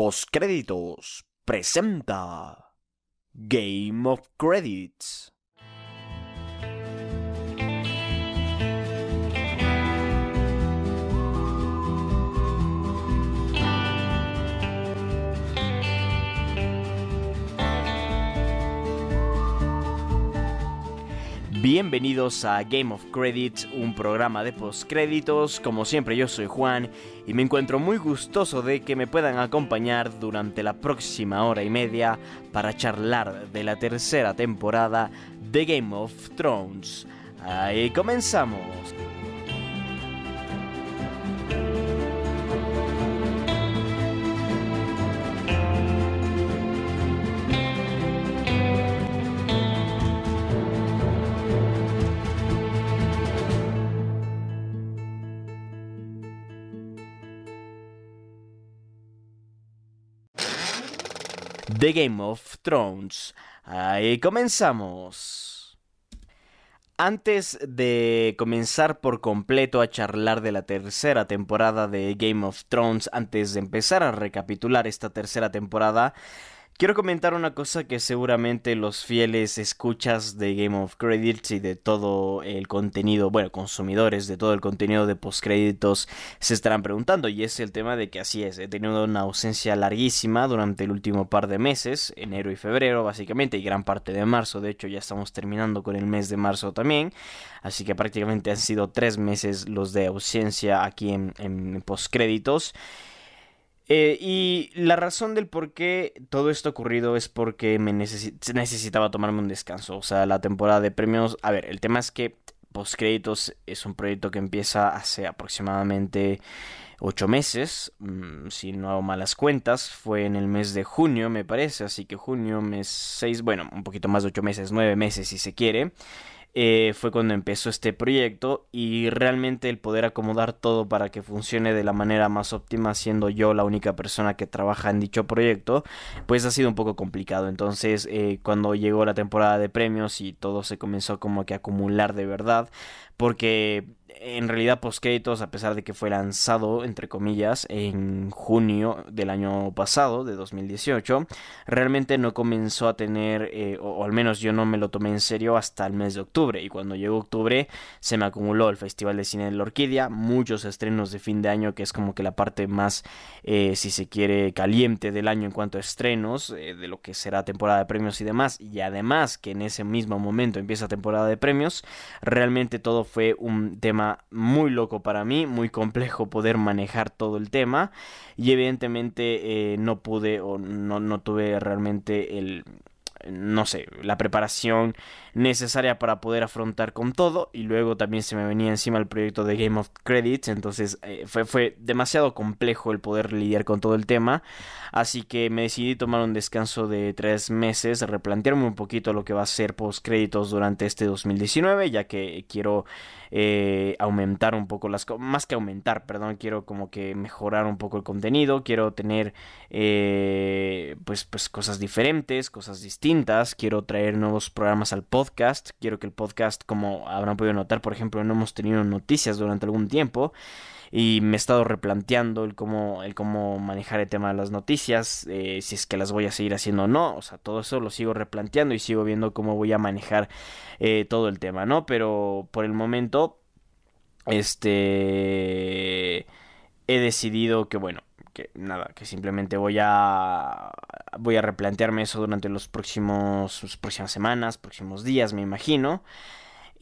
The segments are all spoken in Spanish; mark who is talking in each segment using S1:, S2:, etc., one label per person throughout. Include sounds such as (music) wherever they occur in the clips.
S1: Postcréditos presenta Game of Credits. Bienvenidos a Game of Credits, un programa de postcréditos. Como siempre, yo soy Juan y me encuentro muy gustoso de que me puedan acompañar durante la próxima hora y media para charlar de la tercera temporada de Game of Thrones. Ahí comenzamos. The Game of Thrones. Ahí comenzamos. Antes de comenzar por completo a charlar de la tercera temporada de Game of Thrones, antes de empezar a recapitular esta tercera temporada, Quiero comentar una cosa que seguramente los fieles escuchas de Game of Credits y de todo el contenido, bueno, consumidores de todo el contenido de postcréditos se estarán preguntando y es el tema de que así es, he tenido una ausencia larguísima durante el último par de meses, enero y febrero básicamente y gran parte de marzo, de hecho ya estamos terminando con el mes de marzo también, así que prácticamente han sido tres meses los de ausencia aquí en, en postcréditos. Eh, y la razón del por qué todo esto ocurrido es porque me necesitaba tomarme un descanso. O sea, la temporada de premios. A ver, el tema es que Postcréditos es un proyecto que empieza hace aproximadamente ocho meses. Mm, si no hago malas cuentas, fue en el mes de junio, me parece. Así que junio, mes seis, bueno, un poquito más de ocho meses, nueve meses si se quiere. Eh, fue cuando empezó este proyecto y realmente el poder acomodar todo para que funcione de la manera más óptima siendo yo la única persona que trabaja en dicho proyecto pues ha sido un poco complicado. Entonces eh, cuando llegó la temporada de premios y todo se comenzó como que a acumular de verdad porque en realidad Postcréditos, a pesar de que fue lanzado, entre comillas, en junio del año pasado, de 2018, realmente no comenzó a tener, eh, o, al menos yo no me lo tomé en serio hasta el mes de octubre. Y cuando llegó octubre se me acumuló el Festival de Cine de la Orquídea, muchos estrenos de fin de año, que es como que la parte más, eh, si se quiere, caliente del año en cuanto a estrenos, eh, de lo que será temporada de premios y demás. Y además que en ese mismo momento empieza temporada de premios, realmente todo fue un tema muy loco para mí, muy complejo poder manejar todo el tema. Y evidentemente eh, no pude o no, no tuve realmente el no sé, la preparación necesaria para poder afrontar con todo. Y luego también se me venía encima el proyecto de Game of Credits. Entonces eh, fue, fue demasiado complejo el poder lidiar con todo el tema. Así que me decidí tomar un descanso de tres meses replantearme un poquito lo que va a ser post créditos durante este 2019 ya que quiero eh, aumentar un poco las más que aumentar perdón quiero como que mejorar un poco el contenido. Quiero tener eh, pues pues cosas diferentes cosas distintas. Quiero traer nuevos programas al podcast podcast. Quiero que el podcast, como habrán podido notar, por ejemplo, no hemos tenido noticias durante algún tiempo y me he estado replanteando el cómo, el cómo manejar el tema de las noticias, eh, si es que las voy a seguir haciendo o no, o sea, todo eso lo sigo replanteando y sigo viendo cómo voy a manejar eh, todo el tema, ¿no? Pero por el momento, este, he decidido que, bueno, nada, que simplemente voy a voy a replantearme eso durante los próximos las próximas semanas, próximos días, me imagino.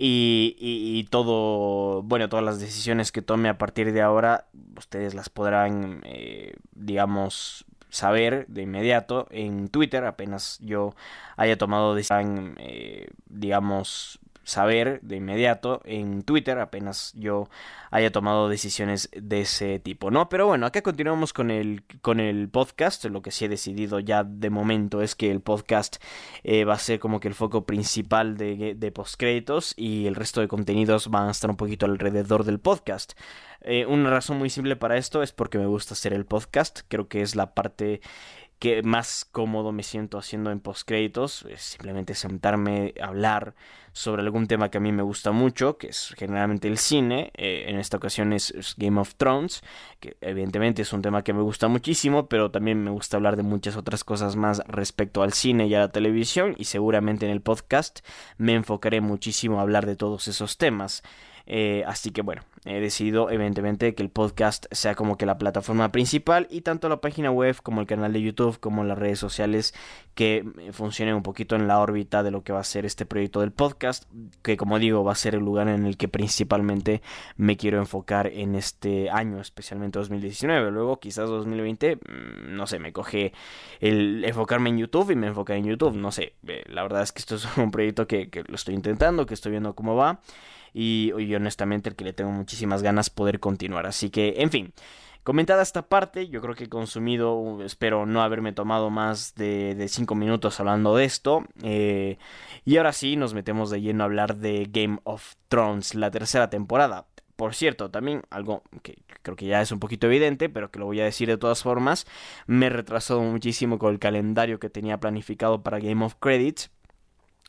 S1: Y, y, todo, bueno, todas las decisiones que tome a partir de ahora, ustedes las podrán, eh, digamos, saber de inmediato en Twitter, apenas yo haya tomado decisión, eh, digamos, saber de inmediato en Twitter apenas yo haya tomado decisiones de ese tipo, ¿no? Pero bueno, acá continuamos con el, con el podcast, lo que sí he decidido ya de momento es que el podcast eh, va a ser como que el foco principal de, de postcréditos y el resto de contenidos van a estar un poquito alrededor del podcast. Eh, una razón muy simple para esto es porque me gusta hacer el podcast, creo que es la parte que más cómodo me siento haciendo en postcréditos, es simplemente sentarme a hablar sobre algún tema que a mí me gusta mucho, que es generalmente el cine, eh, en esta ocasión es, Game of Thrones, que evidentemente es un tema que me gusta muchísimo, pero también me gusta hablar de muchas otras cosas más respecto al cine y a la televisión, y seguramente en el podcast me enfocaré muchísimo a hablar de todos esos temas. Eh, así que bueno, he decidido evidentemente que el podcast sea como que la plataforma principal y tanto la página web como el canal de YouTube como las redes sociales que eh, funcionen un poquito en la órbita de lo que va a ser este proyecto del podcast, que como digo va a ser el lugar en el que principalmente me quiero enfocar en este año, especialmente 2019. Luego quizás 2020, mm, no sé, me coge el enfocarme en YouTube y me enfocaré en YouTube, no sé, eh, la verdad es que esto es (laughs) un proyecto que, que lo estoy intentando, que estoy viendo cómo va y, honestamente el que le tengo muchísimas ganas poder continuar. Así que, en fin. Comentada esta parte, yo creo que he consumido, espero no haberme tomado más de 5 minutos hablando de esto. Eh, y ahora sí, nos metemos de lleno a hablar de Game of Thrones, la tercera temporada. Por cierto, también algo que creo que ya es un poquito evidente, pero que lo voy a decir de todas formas, me he retrasado muchísimo con el calendario que tenía planificado para Game of Credits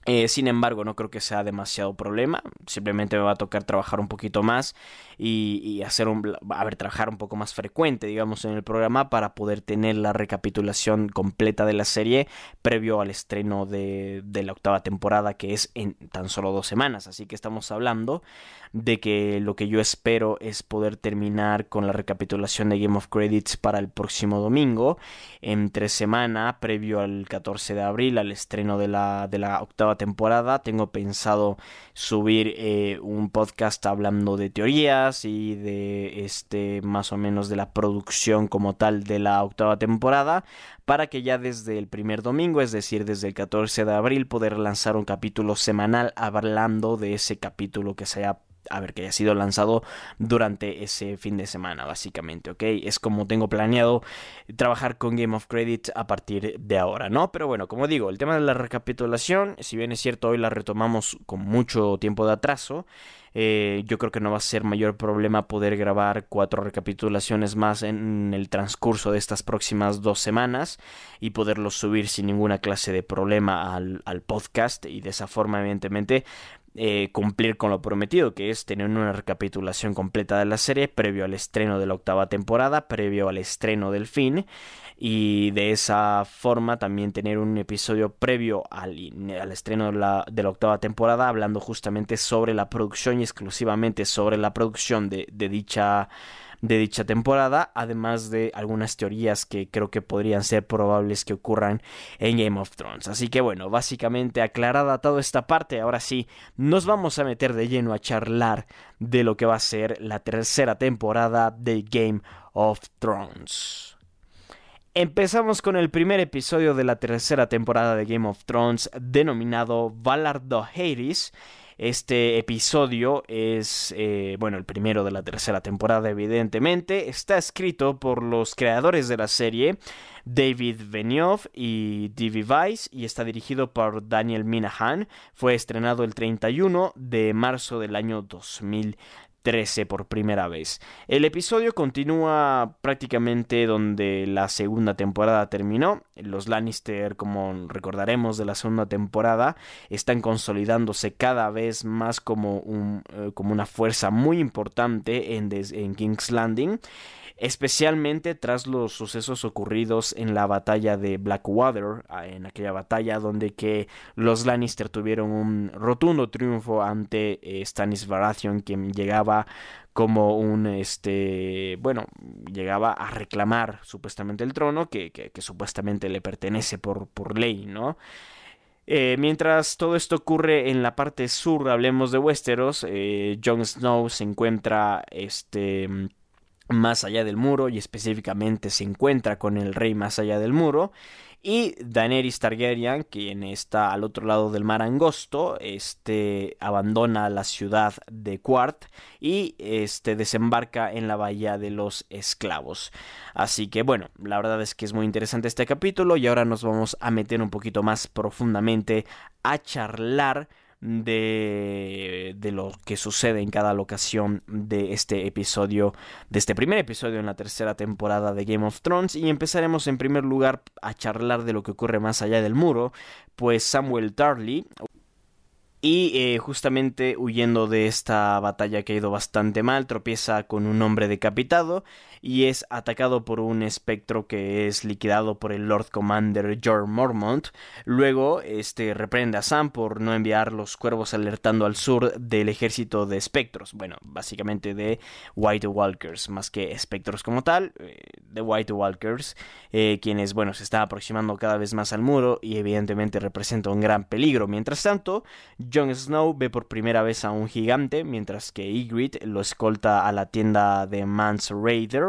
S1: eh, sin embargo, no creo que sea demasiado problema. Simplemente me va a tocar trabajar un poquito más y, hacer un, trabajar un poco más frecuente, digamos, en el programa para poder tener la recapitulación completa de la serie previo al estreno de, de la octava temporada, que es en tan solo dos semanas. Así que estamos hablando de que lo que yo espero es poder terminar con la recapitulación de Game of Credits para el próximo domingo, entre semana, previo al 14 de abril, al estreno de la, de la octava temporada. Tengo pensado subir eh, un podcast hablando de teorías y de este más o menos de la producción como tal de la octava temporada para que ya desde el primer domingo, es decir, desde el 14 de abril, poder lanzar un capítulo semanal hablando de ese capítulo que se haya a ver, que haya sido lanzado durante ese fin de semana, básicamente, ¿ok? Es como tengo planeado trabajar con Game of Credit a partir de ahora, ¿no? Pero bueno, como digo, el tema de la recapitulación, si bien es cierto, hoy la retomamos con mucho tiempo de atraso, eh, yo creo que no va a ser mayor problema poder grabar cuatro recapitulaciones más en el transcurso de estas próximas dos semanas y poderlos subir sin ninguna clase de problema al, al podcast y de esa forma evidentemente eh, cumplir con lo prometido, que es tener una recapitulación completa de la serie previo al estreno de la octava temporada, previo al estreno del fin, y de esa forma también tener un episodio previo al, al estreno de la, de la, octava temporada, hablando justamente sobre la producción y exclusivamente sobre la producción de, de dicha de dicha temporada, además de algunas teorías que creo que podrían ser probables que ocurran en Game of Thrones. Así que bueno, básicamente aclarada toda esta parte, ahora sí, nos vamos a meter de lleno a charlar de lo que va a ser la tercera temporada de Game of Thrones. Empezamos con el primer episodio de la tercera temporada de Game of Thrones denominado Valar Dohaeris este episodio es, eh, bueno, el primero de la tercera temporada, evidentemente. Está escrito por los creadores de la serie, David Benioff y D.V. Weiss, y está dirigido por Daniel Minahan. Fue estrenado el 31 de marzo del año 2000 13 por primera vez. El episodio continúa prácticamente donde la segunda temporada terminó. Los Lannister, como recordaremos de la segunda temporada, están consolidándose cada vez más como, eh, una fuerza muy importante en, en King's Landing especialmente tras los sucesos ocurridos en la batalla de Blackwater, en aquella batalla donde que los Lannister tuvieron un rotundo triunfo ante eh, Stannis Baratheon, quien llegaba como un este bueno llegaba a reclamar supuestamente el trono que, que, supuestamente le pertenece por, por ley no eh, mientras todo esto ocurre en la parte sur, hablemos de Westeros, eh, Jon Snow se encuentra este, más allá del muro y específicamente se encuentra con el rey más allá del muro. Y Daenerys Targaryen quien está al otro lado del mar angosto este abandona la ciudad de Quart y este desembarca en la bahía de los esclavos. Así que bueno la verdad es que es muy interesante este capítulo y ahora nos vamos a meter un poquito más profundamente a charlar de, de lo que sucede en cada locación de este episodio, de este primer episodio en la tercera temporada de Game of Thrones. Y empezaremos en primer lugar a charlar de lo que ocurre más allá del muro, pues Samuel Tarly, y eh, justamente huyendo de esta batalla que ha ido bastante mal, tropieza con un hombre decapitado y es atacado por un espectro que es liquidado por el Lord Commander George Mormont. Luego, este reprende a Sam por no enviar los cuervos alertando al sur del ejército de espectros. Bueno, básicamente de White Walkers, más que espectros como tal, eh, de White Walkers, eh, quienes, bueno, se están aproximando cada vez más al muro y evidentemente representa un gran peligro. Mientras tanto, Jon Snow ve por primera vez a un gigante, mientras que Ygritte lo escolta a la tienda de Mance Raider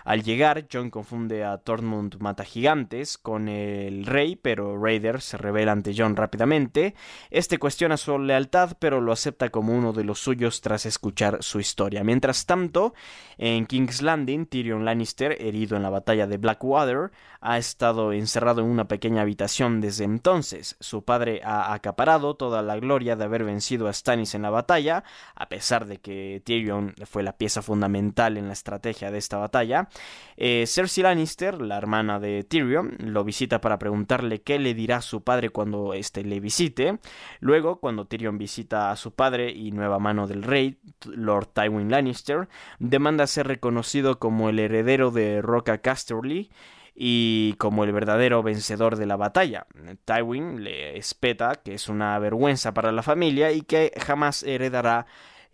S1: al llegar, John confunde a Tormund Mata Gigantes con el rey, pero Raider se revela ante John rápidamente. Este cuestiona su lealtad, pero lo acepta como uno de los suyos tras escuchar su historia. Mientras tanto, en King's Landing, Tyrion Lannister, herido en la batalla de Blackwater, ha estado encerrado en una pequeña habitación desde entonces. Su padre ha acaparado toda la gloria de haber vencido a Stannis en la batalla, a pesar de que Tyrion fue la pieza fundamental en la estrategia de esta batalla. Eh, Cersei Lannister, la hermana de Tyrion, lo visita para preguntarle qué le dirá su padre cuando éste le visite. Luego, cuando Tyrion visita a su padre y nueva mano del rey, Lord Tywin Lannister, demanda ser reconocido como el heredero de Roca Casterly y como el verdadero vencedor de la batalla. Tywin le espeta que es una vergüenza para la familia y que jamás heredará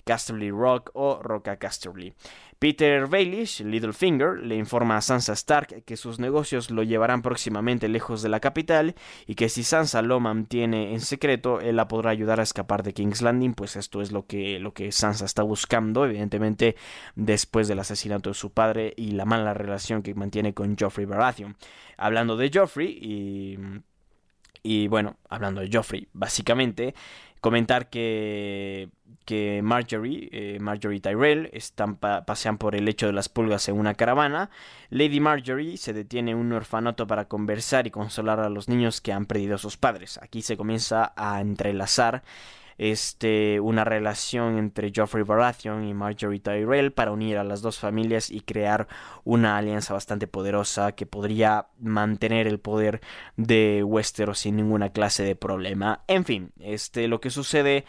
S1: Casterly Rock o Roca Casterly. Peter Baelish, Littlefinger, le informa a Sansa Stark que sus negocios lo llevarán próximamente lejos de la capital y que si Sansa lo mantiene en secreto, él la podrá ayudar a escapar de King's Landing, pues esto es lo que, lo que Sansa está buscando, evidentemente después del asesinato de su padre y la mala relación que mantiene con Joffrey Baratheon. Hablando de Joffrey y... Y bueno, hablando de Joffrey, básicamente, comentar que, que Marjorie, eh, Marjorie Tyrell, están pasean por el lecho de las pulgas en una caravana. Lady Marjorie se detiene en un orfanato para conversar y consolar a los niños que han perdido a sus padres. Aquí se comienza a entrelazar este, una relación entre Geoffrey Baratheon y Marjorie Tyrell para unir a las dos familias y crear una alianza bastante poderosa que podría mantener el poder de Westeros sin ninguna clase de problema. En fin, este, lo que sucede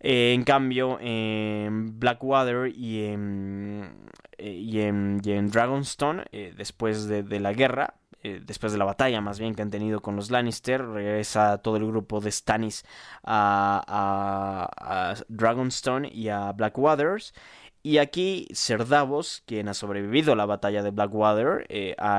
S1: eh, en cambio, en Blackwater y en, eh, y en, Dragonstone, eh, después de, la guerra, después de la batalla más bien que han tenido con los Lannister, regresa todo el grupo de Stannis a, Dragonstone y a Blackwaters. Y aquí Ser Davos, quien ha sobrevivido a la batalla de Blackwater,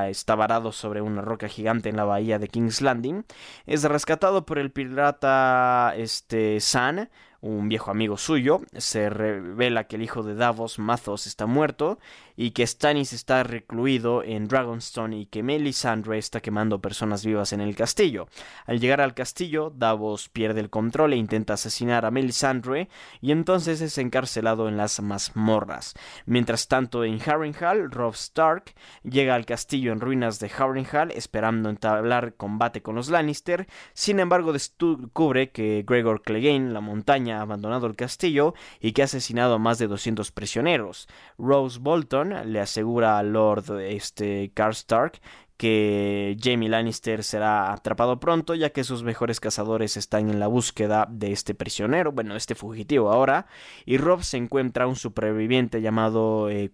S1: está varado sobre una roca gigante en la bahía de King's Landing, es rescatado por el pirata este, San, un viejo amigo suyo, se revela que el hijo de Davos, Mathos, está muerto y que Stannis está recluido en Dragonstone y que Melisandre está quemando personas vivas en el castillo. Al llegar al castillo, Davos pierde el control e intenta asesinar a Melisandre y entonces es encarcelado en las mazmorras. Mientras tanto, en Harrenhal, Robb Stark llega al castillo en ruinas de Harrenhal esperando entablar combate con los Lannister, sin embargo descubre que Gregor Clegane, la montaña, abandonado el castillo y que ha asesinado a más de 200 prisioneros. Rose Bolton le asegura a Lord este, Karstark que Jamie Lannister será atrapado pronto ya que sus mejores cazadores están en la búsqueda de este prisionero, bueno, este fugitivo ahora, y Rob se encuentra un superviviente llamado eh,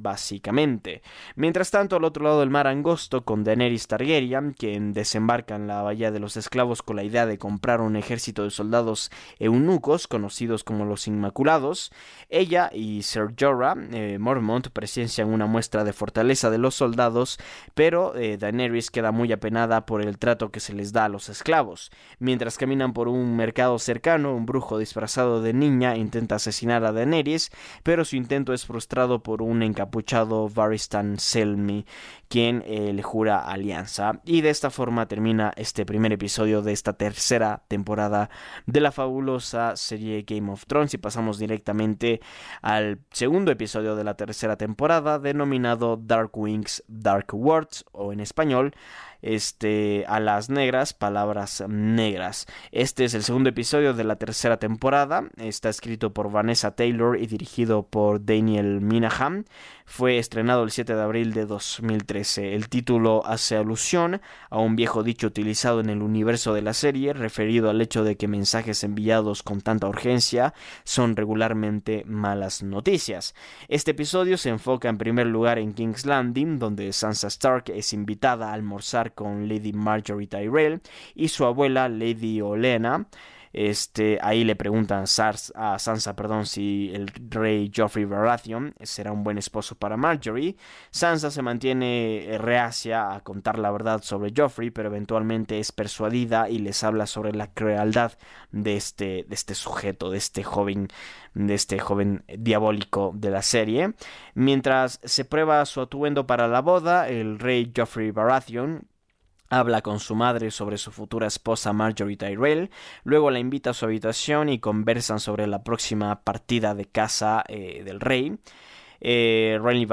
S1: básicamente. Mientras tanto, al otro lado del mar angosto con Daenerys Targaryen, quien desembarca en la bahía de los esclavos con la idea de comprar un ejército de soldados eunucos conocidos como los Inmaculados, ella y Ser Jorah eh, Mormont presencian una muestra de fortaleza de los soldados, pero eh, Daenerys queda muy apenada por el trato que se les da a los esclavos. Mientras caminan por un mercado cercano, un brujo disfrazado de niña intenta asesinar a Daenerys, pero su intento es frustrado por un encapuchado Varistan Selmy, quien eh, le jura alianza. Y de esta forma termina este primer episodio de esta tercera temporada de la fabulosa serie Game of Thrones y pasamos directamente al segundo episodio de la tercera temporada denominado Dark Wings Dark Words en español este, a las negras, palabras negras. Este es el segundo episodio de la tercera temporada. Está escrito por Vanessa Taylor y dirigido por Daniel Minahan. Fue estrenado el 7 de abril de 2013. El título hace alusión a un viejo dicho utilizado en el universo de la serie, referido al hecho de que mensajes enviados con tanta urgencia son regularmente malas noticias. Este episodio se enfoca en primer lugar en King's Landing, donde Sansa Stark es invitada a almorzar con Lady Marjorie Tyrell y su abuela Lady Olena. Este, ahí le preguntan a Sansa perdón, si el rey Joffrey Baratheon será un buen esposo para Marjorie. Sansa se mantiene reacia a contar la verdad sobre Joffrey, pero eventualmente es persuadida y les habla sobre la crueldad de este, de este sujeto, de este joven, de este joven diabólico de la serie. Mientras se prueba su atuendo para la boda, el rey Joffrey Baratheon Habla con su madre sobre su futura esposa Marjorie Tyrell, luego la invita a su habitación y conversan sobre la próxima partida de casa eh, del rey. Eh, Renly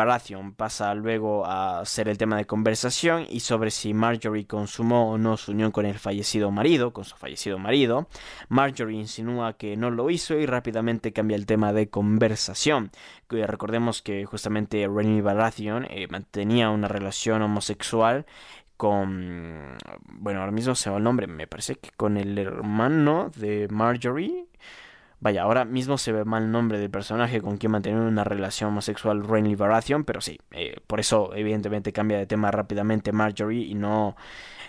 S1: pasa luego a ser el tema de conversación y sobre si Marjorie consumó o no su unión con el fallecido marido, con su fallecido marido. Marjorie insinúa que no lo hizo y rápidamente cambia el tema de conversación. Recordemos que justamente Renly Baratheon eh, mantenía una relación homosexual con, bueno, ahora mismo se va el nombre, me parece que con el hermano de Marjorie. Vaya, ahora mismo se ve mal el nombre del personaje con quien mantener una relación homosexual Renly Baratheon, pero sí, eh, por eso evidentemente cambia de tema rápidamente Marjorie y no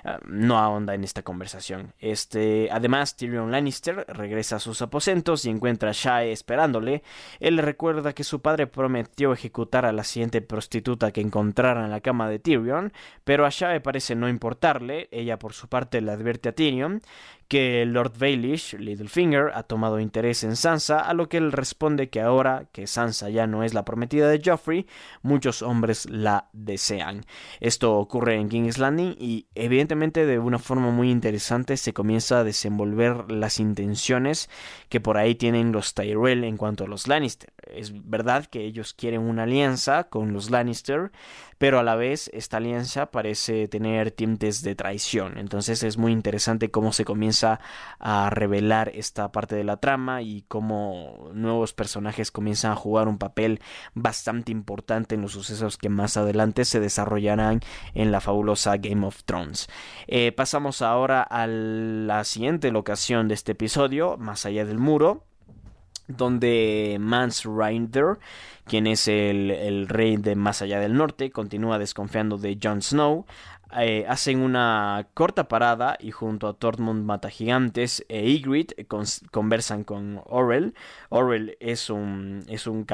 S1: Ah, no ahonda en esta conversación. Este, además, Tyrion Lannister regresa a sus aposentos y encuentra a Shae esperándole. Él le recuerda que su padre prometió ejecutar a la siguiente prostituta que encontrara en la cama de Tyrion, pero a Shae parece no importarle. Ella, por su parte, le advierte a Tyrion que Lord Baelish, Littlefinger, ha tomado interés en Sansa, a lo que él responde que ahora que Sansa ya no es la prometida de Joffrey, muchos hombres la desean. Esto ocurre en King's Landing y evidentemente de una forma muy interesante se comienza a desenvolver las intenciones que por ahí tienen los Tyrell en cuanto a los Lannister. Es verdad que ellos quieren una alianza con los Lannister, pero a la vez esta alianza parece tener tintes de traición. Entonces es muy interesante cómo se comienza a revelar esta parte de la trama y cómo nuevos personajes comienzan a jugar un papel bastante importante en los sucesos que más adelante se desarrollarán en la fabulosa Game of Thrones. Eh, pasamos ahora a la siguiente locación de este episodio, más allá del muro donde Mans Rider, quien es el, rey de Más Allá del Norte, continúa desconfiando de Jon Snow, eh, hacen una corta parada y junto a Tormund Mata Gigantes e Ygritte conversan con Orel. Orel es un, es un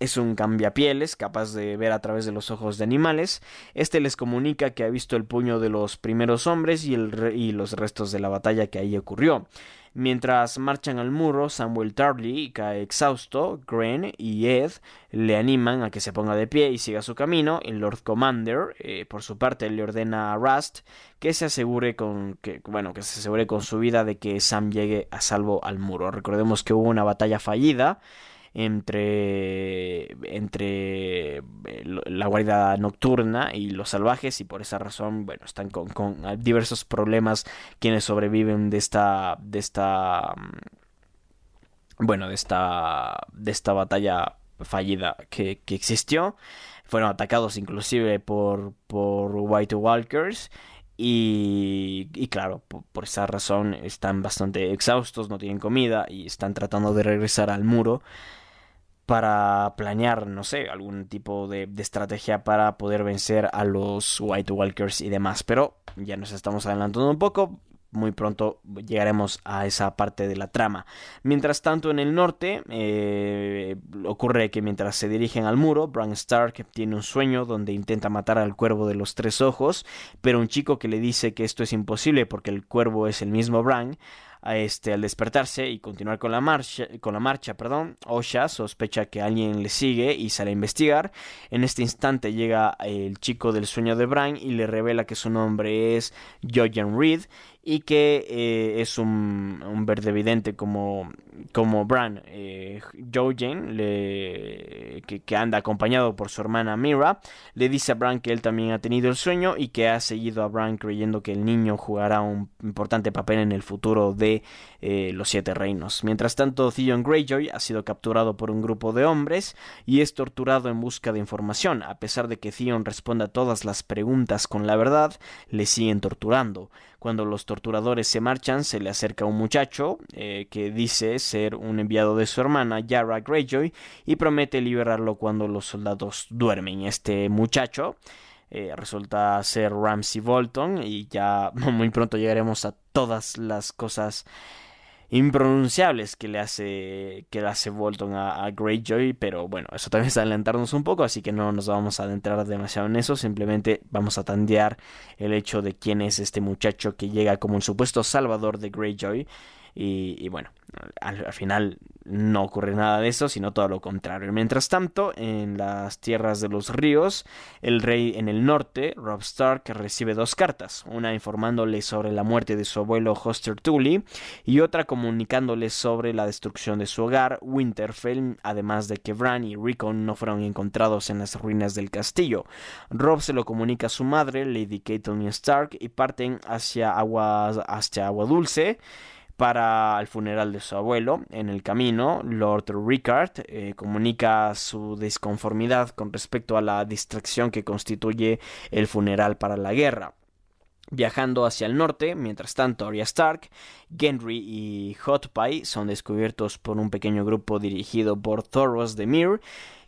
S1: es un cambiapieles capaz de ver a través de los ojos de animales. Este les comunica que ha visto el puño de los primeros hombres y, y los restos de la batalla que ahí ocurrió. Mientras marchan al muro, Samuel Tarly cae exhausto, Gren y Ed le animan a que se ponga de pie y siga su camino. El Lord Commander, eh, por su parte, le ordena a Rust que se asegure con que, bueno, que se asegure con su vida de que Sam llegue a salvo al muro. Recordemos que hubo una batalla fallida entre, entre eh, la guardia nocturna y los salvajes y por esa razón, bueno, están con, con diversos problemas quienes sobreviven de esta, de esta, mm, bueno, de esta, de esta batalla fallida que, que existió. Fueron atacados inclusive por, por White Walkers y, y, claro, por, esa razón están bastante exhaustos, no tienen comida y están tratando de regresar al muro para planear, no sé, algún tipo de, estrategia para poder vencer a los White Walkers y demás. Pero ya nos estamos adelantando un poco. Muy pronto llegaremos a esa parte de la trama. Mientras tanto, en el norte, eh, ocurre que mientras se dirigen al muro, Bran Stark tiene un sueño donde intenta matar al cuervo de los tres ojos, pero un chico que le dice que esto es imposible porque el cuervo es el mismo Bran, este, al despertarse y continuar con la marcha, con la marcha, perdón, Osha sospecha que alguien le sigue y sale a investigar. En este instante llega el chico del sueño de Bran y le revela que su nombre es Jojen Reed y que eh, es un, un, evidente como, como Bran. Eh, Jojen, le, que, que, anda acompañado por su hermana Mira, le dice a Bran que él también ha tenido el sueño y que ha seguido a Bran creyendo que el niño jugará un importante papel en el futuro de eh, los Siete Reinos. Mientras tanto, Theon Greyjoy ha sido capturado por un grupo de hombres y es torturado en busca de información. A pesar de que Theon responda a todas las preguntas con la verdad, le siguen torturando. Cuando los torturadores se marchan, se le acerca un muchacho eh, que dice ser un enviado de su hermana, Yara Greyjoy, y promete liberarlo cuando los soldados duermen. Este muchacho eh, resulta ser Ramsey Bolton y ya (laughs) muy pronto llegaremos a todas las cosas impronunciables que le hace que le hace Bolton a, a, Greyjoy, pero bueno, eso también es adelantarnos un poco, así que no nos vamos a adentrar demasiado en eso, simplemente vamos a tandear el hecho de quién es este muchacho que llega como un supuesto salvador de Greyjoy y, bueno, al, al, final no ocurre nada de eso, sino todo lo contrario. Mientras tanto, en las tierras de los ríos, el rey en el norte, Rob Stark, recibe dos cartas, una informándole sobre la muerte de su abuelo Hoster Tully y otra comunicándole sobre la destrucción de su hogar, Winterfell, además de que Bran y Rickon no fueron encontrados en las ruinas del castillo. Rob se lo comunica a su madre, Lady Catelyn Stark, y parten hacia agua, hacia agua dulce para el funeral de su abuelo. En el camino, Lord Rickard eh, comunica su disconformidad con respecto a la distracción que constituye el funeral para la guerra. Viajando hacia el norte, mientras tanto Arya Stark, Gendry y Hot Pie son descubiertos por un pequeño grupo dirigido por Thoros de Myr,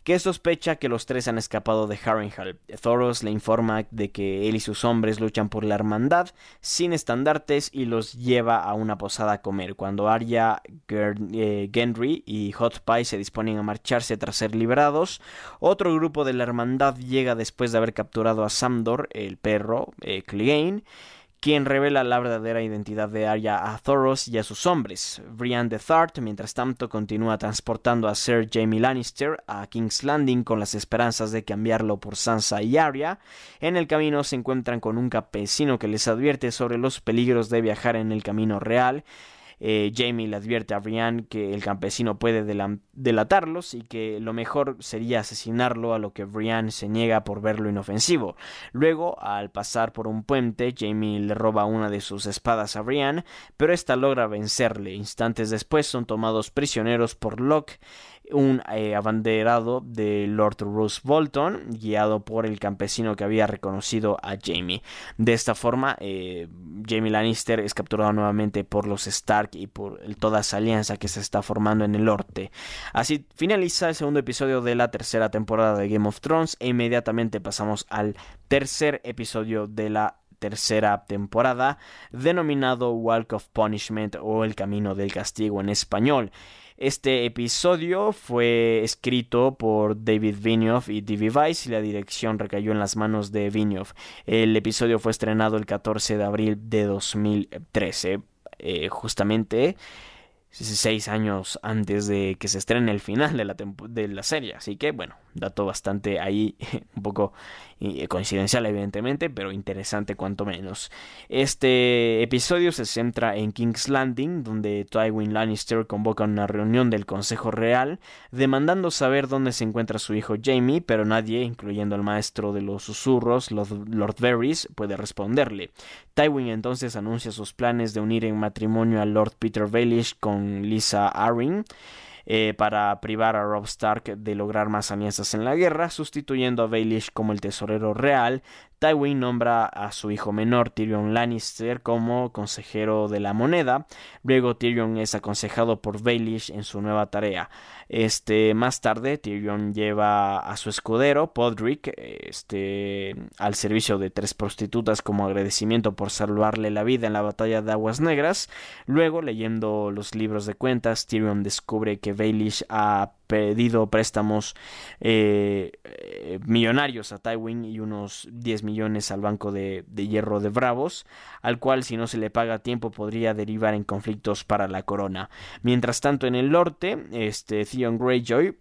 S1: que sospecha que los tres han escapado de Harrenhal. Thoros le informa de que él y sus hombres luchan por la hermandad sin estandartes y los lleva a una posada a comer. Cuando Arya, eh, Gendry y Hot Pie se disponen a marcharse tras ser liberados, otro grupo de la hermandad llega después de haber capturado a Samdor, el perro, eh, Clegane, quien revela la verdadera identidad de Arya a Thoros y a sus hombres. Brienne de Thart, mientras tanto, continúa transportando a Sir Jaime Lannister a King's Landing con las esperanzas de cambiarlo por Sansa y Arya. En el camino se encuentran con un campesino que les advierte sobre los peligros de viajar en el camino real eh, Jamie le advierte a Brian que el campesino puede delatarlos y que lo mejor sería asesinarlo, a lo que Brian se niega por verlo inofensivo. Luego, al pasar por un puente, Jamie le roba una de sus espadas a Brian, pero ésta logra vencerle. Instantes después son tomados prisioneros por Locke un eh, abanderado de Lord Roose Bolton, guiado por el campesino que había reconocido a Jamie. De esta forma, eh, Jamie Lannister es capturado nuevamente por los Stark y por toda esa alianza que se está formando en el norte. Así finaliza el segundo episodio de la tercera temporada de Game of Thrones e inmediatamente pasamos al tercer episodio de la tercera temporada, denominado Walk of Punishment o El Camino del Castigo en español. Este episodio fue escrito por David Vinioff y D.V. Weiss y la dirección recayó en las manos de Vinioff. El episodio fue estrenado el 14 de abril de 2013. Eh, justamente seis años antes de que se estrene el final de la, de la serie. Así que, bueno, dato bastante ahí, (laughs) un poco coincidencial evidentemente, pero interesante cuanto menos. Este episodio se centra en King's Landing, donde Tywin Lannister convoca una reunión del Consejo Real, demandando saber dónde se encuentra su hijo Jamie, pero nadie, incluyendo el maestro de los susurros, Lord Varys, puede responderle. Tywin entonces anuncia sus planes de unir en matrimonio a Lord Peter Baelish con Lisa Arryn, eh, para privar a Rob Stark de lograr más alianzas en la guerra, sustituyendo a Baelish como el tesorero real, Tywin nombra a su hijo menor Tyrion Lannister como consejero de la moneda. Luego Tyrion es aconsejado por Baelish en su nueva tarea. Este, más tarde Tyrion lleva a su escudero Podrick este, al servicio de tres prostitutas como agradecimiento por salvarle la vida en la batalla de Aguas Negras. Luego, leyendo los libros de cuentas, Tyrion descubre que Baelish ha pedido préstamos eh, eh, millonarios a Tywin y unos 10 millones al Banco de, de, Hierro de Bravos, al cual si no se le paga a tiempo podría derivar en conflictos para la corona. Mientras tanto en el norte, este Theon Greyjoy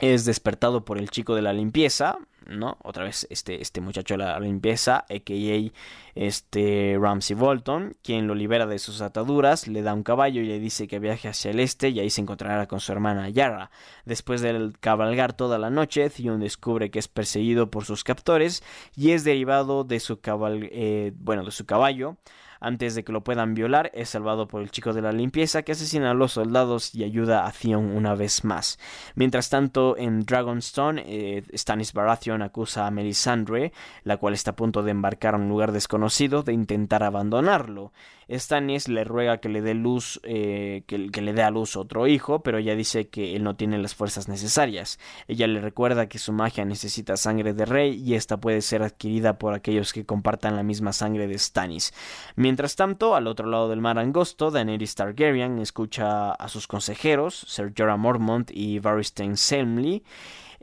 S1: es despertado por el chico de la limpieza, ¿no? Otra vez este, este muchacho de la limpieza, a.k.a. este Ramsey Bolton, quien lo libera de sus ataduras, le da un caballo y le dice que viaje hacia el este y ahí se encontrará con su hermana Yara. Después de cabalgar toda la noche, Theon descubre que es perseguido por sus captores y es derivado de su, cabal eh, bueno, de su caballo antes de que lo puedan violar, es salvado por el chico de la limpieza que asesina a los soldados y ayuda a Theon una vez más. Mientras tanto, en Dragonstone, eh, Stannis Baratheon acusa a Melisandre, la cual está a punto de embarcar a un lugar desconocido, de intentar abandonarlo. Stannis le ruega que le dé luz, eh, que, le dé a luz otro hijo, pero ella dice que él no tiene las fuerzas necesarias. Ella le recuerda que su magia necesita sangre de rey y esta puede ser adquirida por aquellos que compartan la misma sangre de Stannis. Mientras tanto, al otro lado del mar angosto, Daenerys Targaryen escucha a sus consejeros, Ser Jorah Mormont y Varystan Selmy,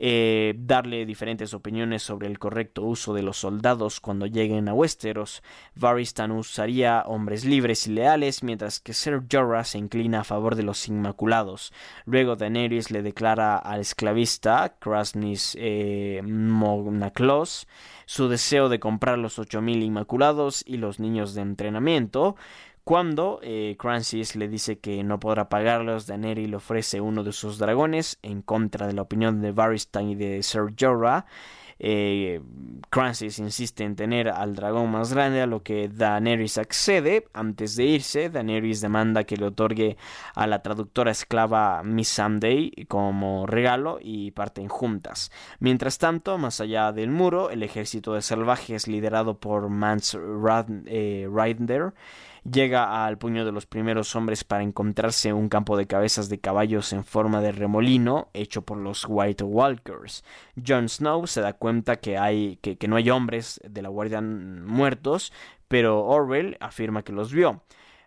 S1: eh, darle diferentes opiniones sobre el correcto uso de los soldados cuando lleguen a Westeros. Varystan usaría hombres libres y leales, mientras que Ser Jorah se inclina a favor de los Inmaculados. Luego Daenerys le declara al esclavista Krasnis eh, su deseo de comprar los 8000 Inmaculados y los niños de entrenamiento. Cuando eh, Francis le dice que no podrá pagarlos, Daenerys le ofrece uno de sus dragones en contra de la opinión de Varystan y de Ser Jorah. Eh, Francis insiste en tener al dragón más grande, a lo que Daenerys accede. Antes de irse, Daenerys demanda que le otorgue a la traductora esclava Miss Sunday como regalo y parten juntas. Mientras tanto, más allá del muro, el ejército de salvajes liderado por eh, Rider llega al puño de los primeros hombres para encontrarse un campo de cabezas de caballos en forma de remolino hecho por los White Walkers. Jon Snow se da cuenta que, hay, que, no hay hombres de la guardia muertos, pero Orwell afirma que los vio.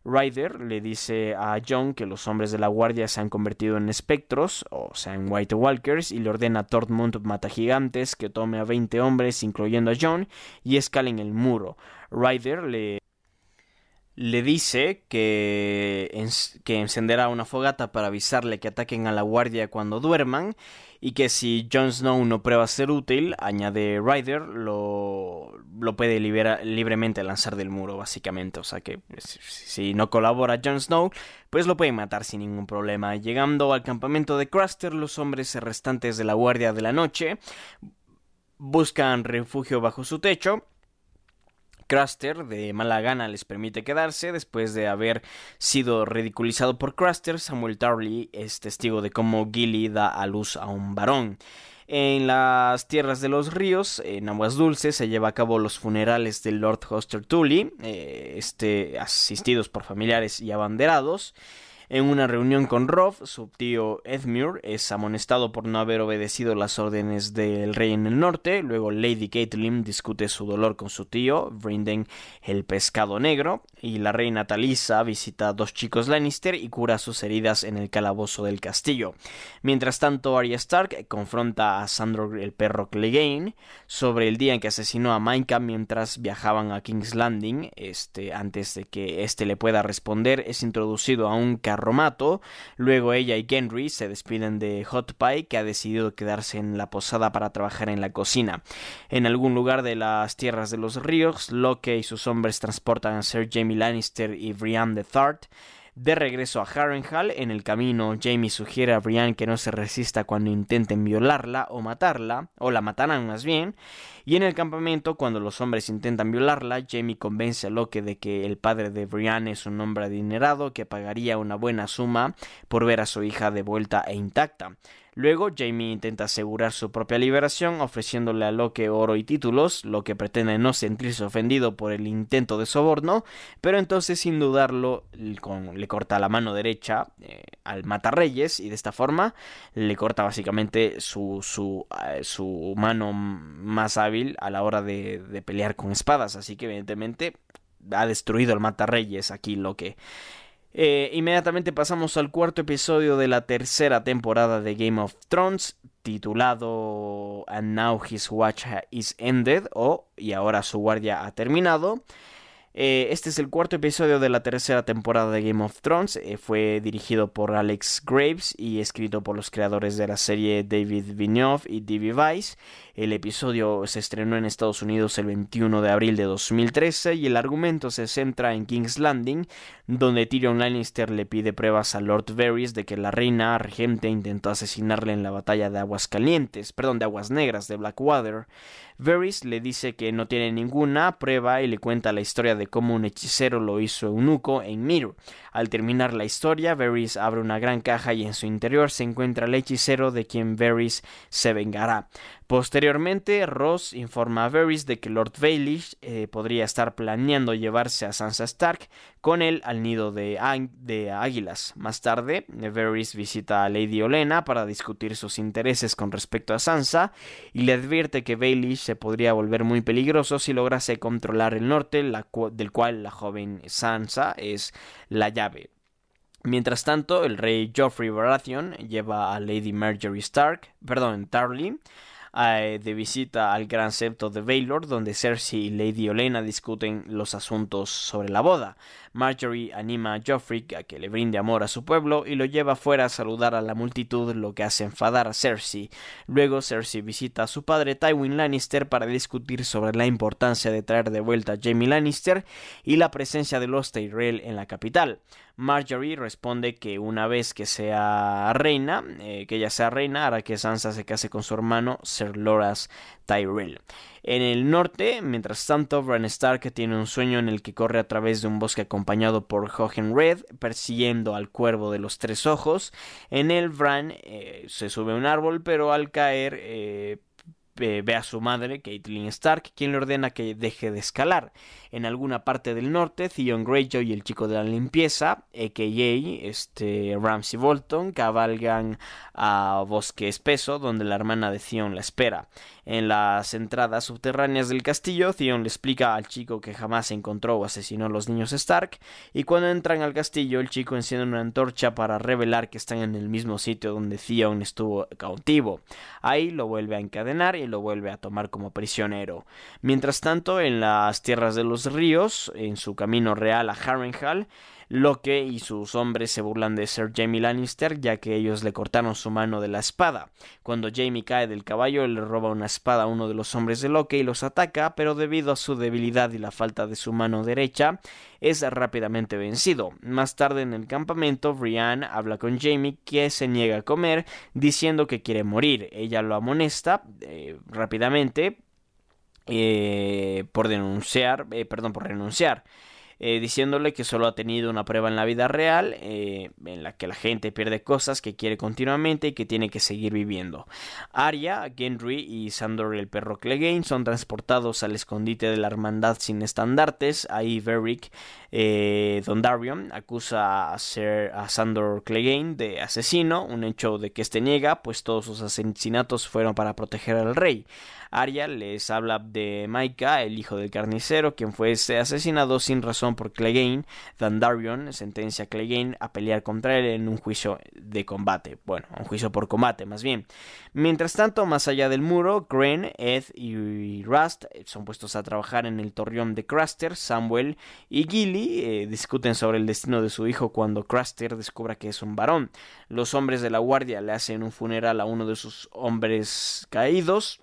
S1: Ryder le dice a Jon que los hombres de la guardia se han convertido en espectros, o sea, en White Walkers, y le ordena a Tormund mata gigantes que tome a 20 hombres, incluyendo a Jon, y escalen el muro. Ryder le le dice que, que, encenderá una fogata para avisarle que ataquen a la guardia cuando duerman y que si Jon Snow no prueba ser útil, añade Ryder, lo, lo puede libremente lanzar del muro, básicamente. O sea que si no colabora Jon Snow, pues lo puede matar sin ningún problema. Llegando al campamento de Craster, los hombres restantes de la guardia de la noche buscan refugio bajo su techo Craster de mala gana les permite quedarse después de haber sido ridiculizado por Craster. Samuel Tarly es testigo de cómo Gilly da a luz a un varón. En las tierras de los ríos, en aguas dulces, se lleva a cabo los funerales del Lord Hoster Tully, eh, este, asistidos por familiares y abanderados. En una reunión con Rob, su tío Edmure es amonestado por no haber obedecido las órdenes del rey en el norte. Luego Lady Caitlin discute su dolor con su tío, Brinden el pescado negro. Y la reina Talisa visita a dos chicos Lannister y cura sus heridas en el calabozo del castillo. Mientras tanto, Arya Stark confronta a Sandor el perro Clegane sobre el día en que asesinó a Minka mientras viajaban a King's Landing. Este, antes de que éste le pueda responder, es introducido a un carro Romato. Luego ella y Henry se despiden de Hot Pie, que ha decidido quedarse en la posada para trabajar en la cocina. En algún lugar de las tierras de los ríos, Locke y sus hombres transportan a Sir Jamie Lannister y Brienne de Thart de regreso a Harrenhal, en el camino Jamie sugiere a Brian que no se resista cuando intenten violarla o matarla, o la matarán más bien, y en el campamento cuando los hombres intentan violarla, Jamie convence a Locke de que el padre de Brian es un hombre adinerado que pagaría una buena suma por ver a su hija de vuelta e intacta. Luego, Jamie intenta asegurar su propia liberación ofreciéndole a Locke oro y títulos, lo que pretende no sentirse ofendido por el intento de soborno, pero entonces sin dudarlo le corta la mano derecha eh, al matarreyes y de esta forma le corta básicamente su, su, eh, su mano más hábil a la hora de, de pelear con espadas, así que evidentemente ha destruido el matarreyes aquí Locke. Eh, inmediatamente pasamos al cuarto episodio de la tercera temporada de Game of Thrones, titulado And Now His Watch is Ended o Y ahora su guardia ha terminado. Eh, este es el cuarto episodio de la tercera temporada de Game of Thrones. Eh, fue dirigido por Alex Graves y escrito por los creadores de la serie David Vigneault y D.B. Weiss. El episodio se estrenó en Estados Unidos el 21 de abril de 2013 y el argumento se centra en King's Landing, donde Tyrion Lannister le pide pruebas a Lord Varys de que la reina regente intentó asesinarle en la batalla de Aguas Calientes, perdón, de Aguas Negras de Blackwater. Varys le dice que no tiene ninguna prueba y le cuenta la historia de cómo un hechicero lo hizo eunuco en Mir. Al terminar la historia, Varys abre una gran caja y en su interior se encuentra el hechicero de quien Varys se vengará. Posteriormente, Ross informa a Varys de que Lord Baelish eh, podría estar planeando llevarse a Sansa Stark con él al nido de, águilas. Más tarde, Varys visita a Lady Olena para discutir sus intereses con respecto a Sansa y le advierte que Baelish se podría volver muy peligroso si lograse controlar el norte, del cual la joven Sansa es la llave. Mientras tanto, el rey Joffrey Baratheon lleva a Lady Marjorie Stark, perdón, Tarly, eh, de visita al gran septo de Baylor, donde Cersei y Lady Olenna discuten los asuntos sobre la boda. Marjorie anima a Joffrey a que le brinde amor a su pueblo y lo lleva fuera a saludar a la multitud, lo que hace enfadar a Cersei. Luego Cersei visita a su padre Tywin Lannister para discutir sobre la importancia de traer de vuelta a Jaime Lannister y la presencia de los Tyrell en la capital. Marjorie responde que una vez que sea reina, eh, que ella sea reina, hará que Sansa se case con su hermano Ser Loras Tyrell. En el norte, mientras tanto, Bran Stark tiene un sueño en el que corre a través de un bosque acompañado por Hohen Red, persiguiendo al cuervo de los tres ojos. En el Bran eh, se sube a un árbol, pero al caer eh, ve a su madre, Caitlyn Stark, quien le ordena que deje de escalar. En alguna parte del norte, Theon Greyjoy y el chico de la limpieza, a.k.a. Este, Ramsay Bolton, cabalgan a Bosque Espeso, donde la hermana de Theon la espera. En las entradas subterráneas del castillo, Theon le explica al chico que jamás encontró o asesinó a los niños Stark, y cuando entran al castillo, el chico enciende una antorcha para revelar que están en el mismo sitio donde Theon estuvo cautivo. Ahí lo vuelve a encadenar lo vuelve a tomar como prisionero. Mientras tanto, en las tierras de los ríos, en su camino real a Harrenhal, Locke y sus hombres se burlan de Sir Jamie Lannister ya que ellos le cortaron su mano de la espada. Cuando Jamie cae del caballo le roba una espada a uno de los hombres de Locke y los ataca, pero debido a su debilidad y la falta de su mano derecha es rápidamente vencido. Más tarde en el campamento, Brienne habla con Jamie que se niega a comer diciendo que quiere morir. Ella lo amonesta eh, rápidamente eh, por denunciar, eh, perdón, por renunciar. Eh, diciéndole que solo ha tenido una prueba en la vida real, eh, en la que la gente pierde cosas que quiere continuamente y que tiene que seguir viviendo. Arya, Gendry y Sandor el perro Clegane son transportados al escondite de la hermandad sin estandartes. Ahí Beric eh, Dondarion acusa a, a Sandor Clegane de asesino, un hecho de que este niega, pues todos sus asesinatos fueron para proteger al rey. Arya les habla de Maika, el hijo del carnicero, quien fue asesinado sin razón por Clegane. Dandarion sentencia a Clegane a pelear contra él en un juicio de combate. Bueno, un juicio por combate, más bien. Mientras tanto, más allá del muro, Gren, Ed y Rust son puestos a trabajar en el torreón de Craster. Samuel y Gilly eh, discuten sobre el destino de su hijo cuando Craster descubra que es un varón. Los hombres de la guardia le hacen un funeral a uno de sus hombres caídos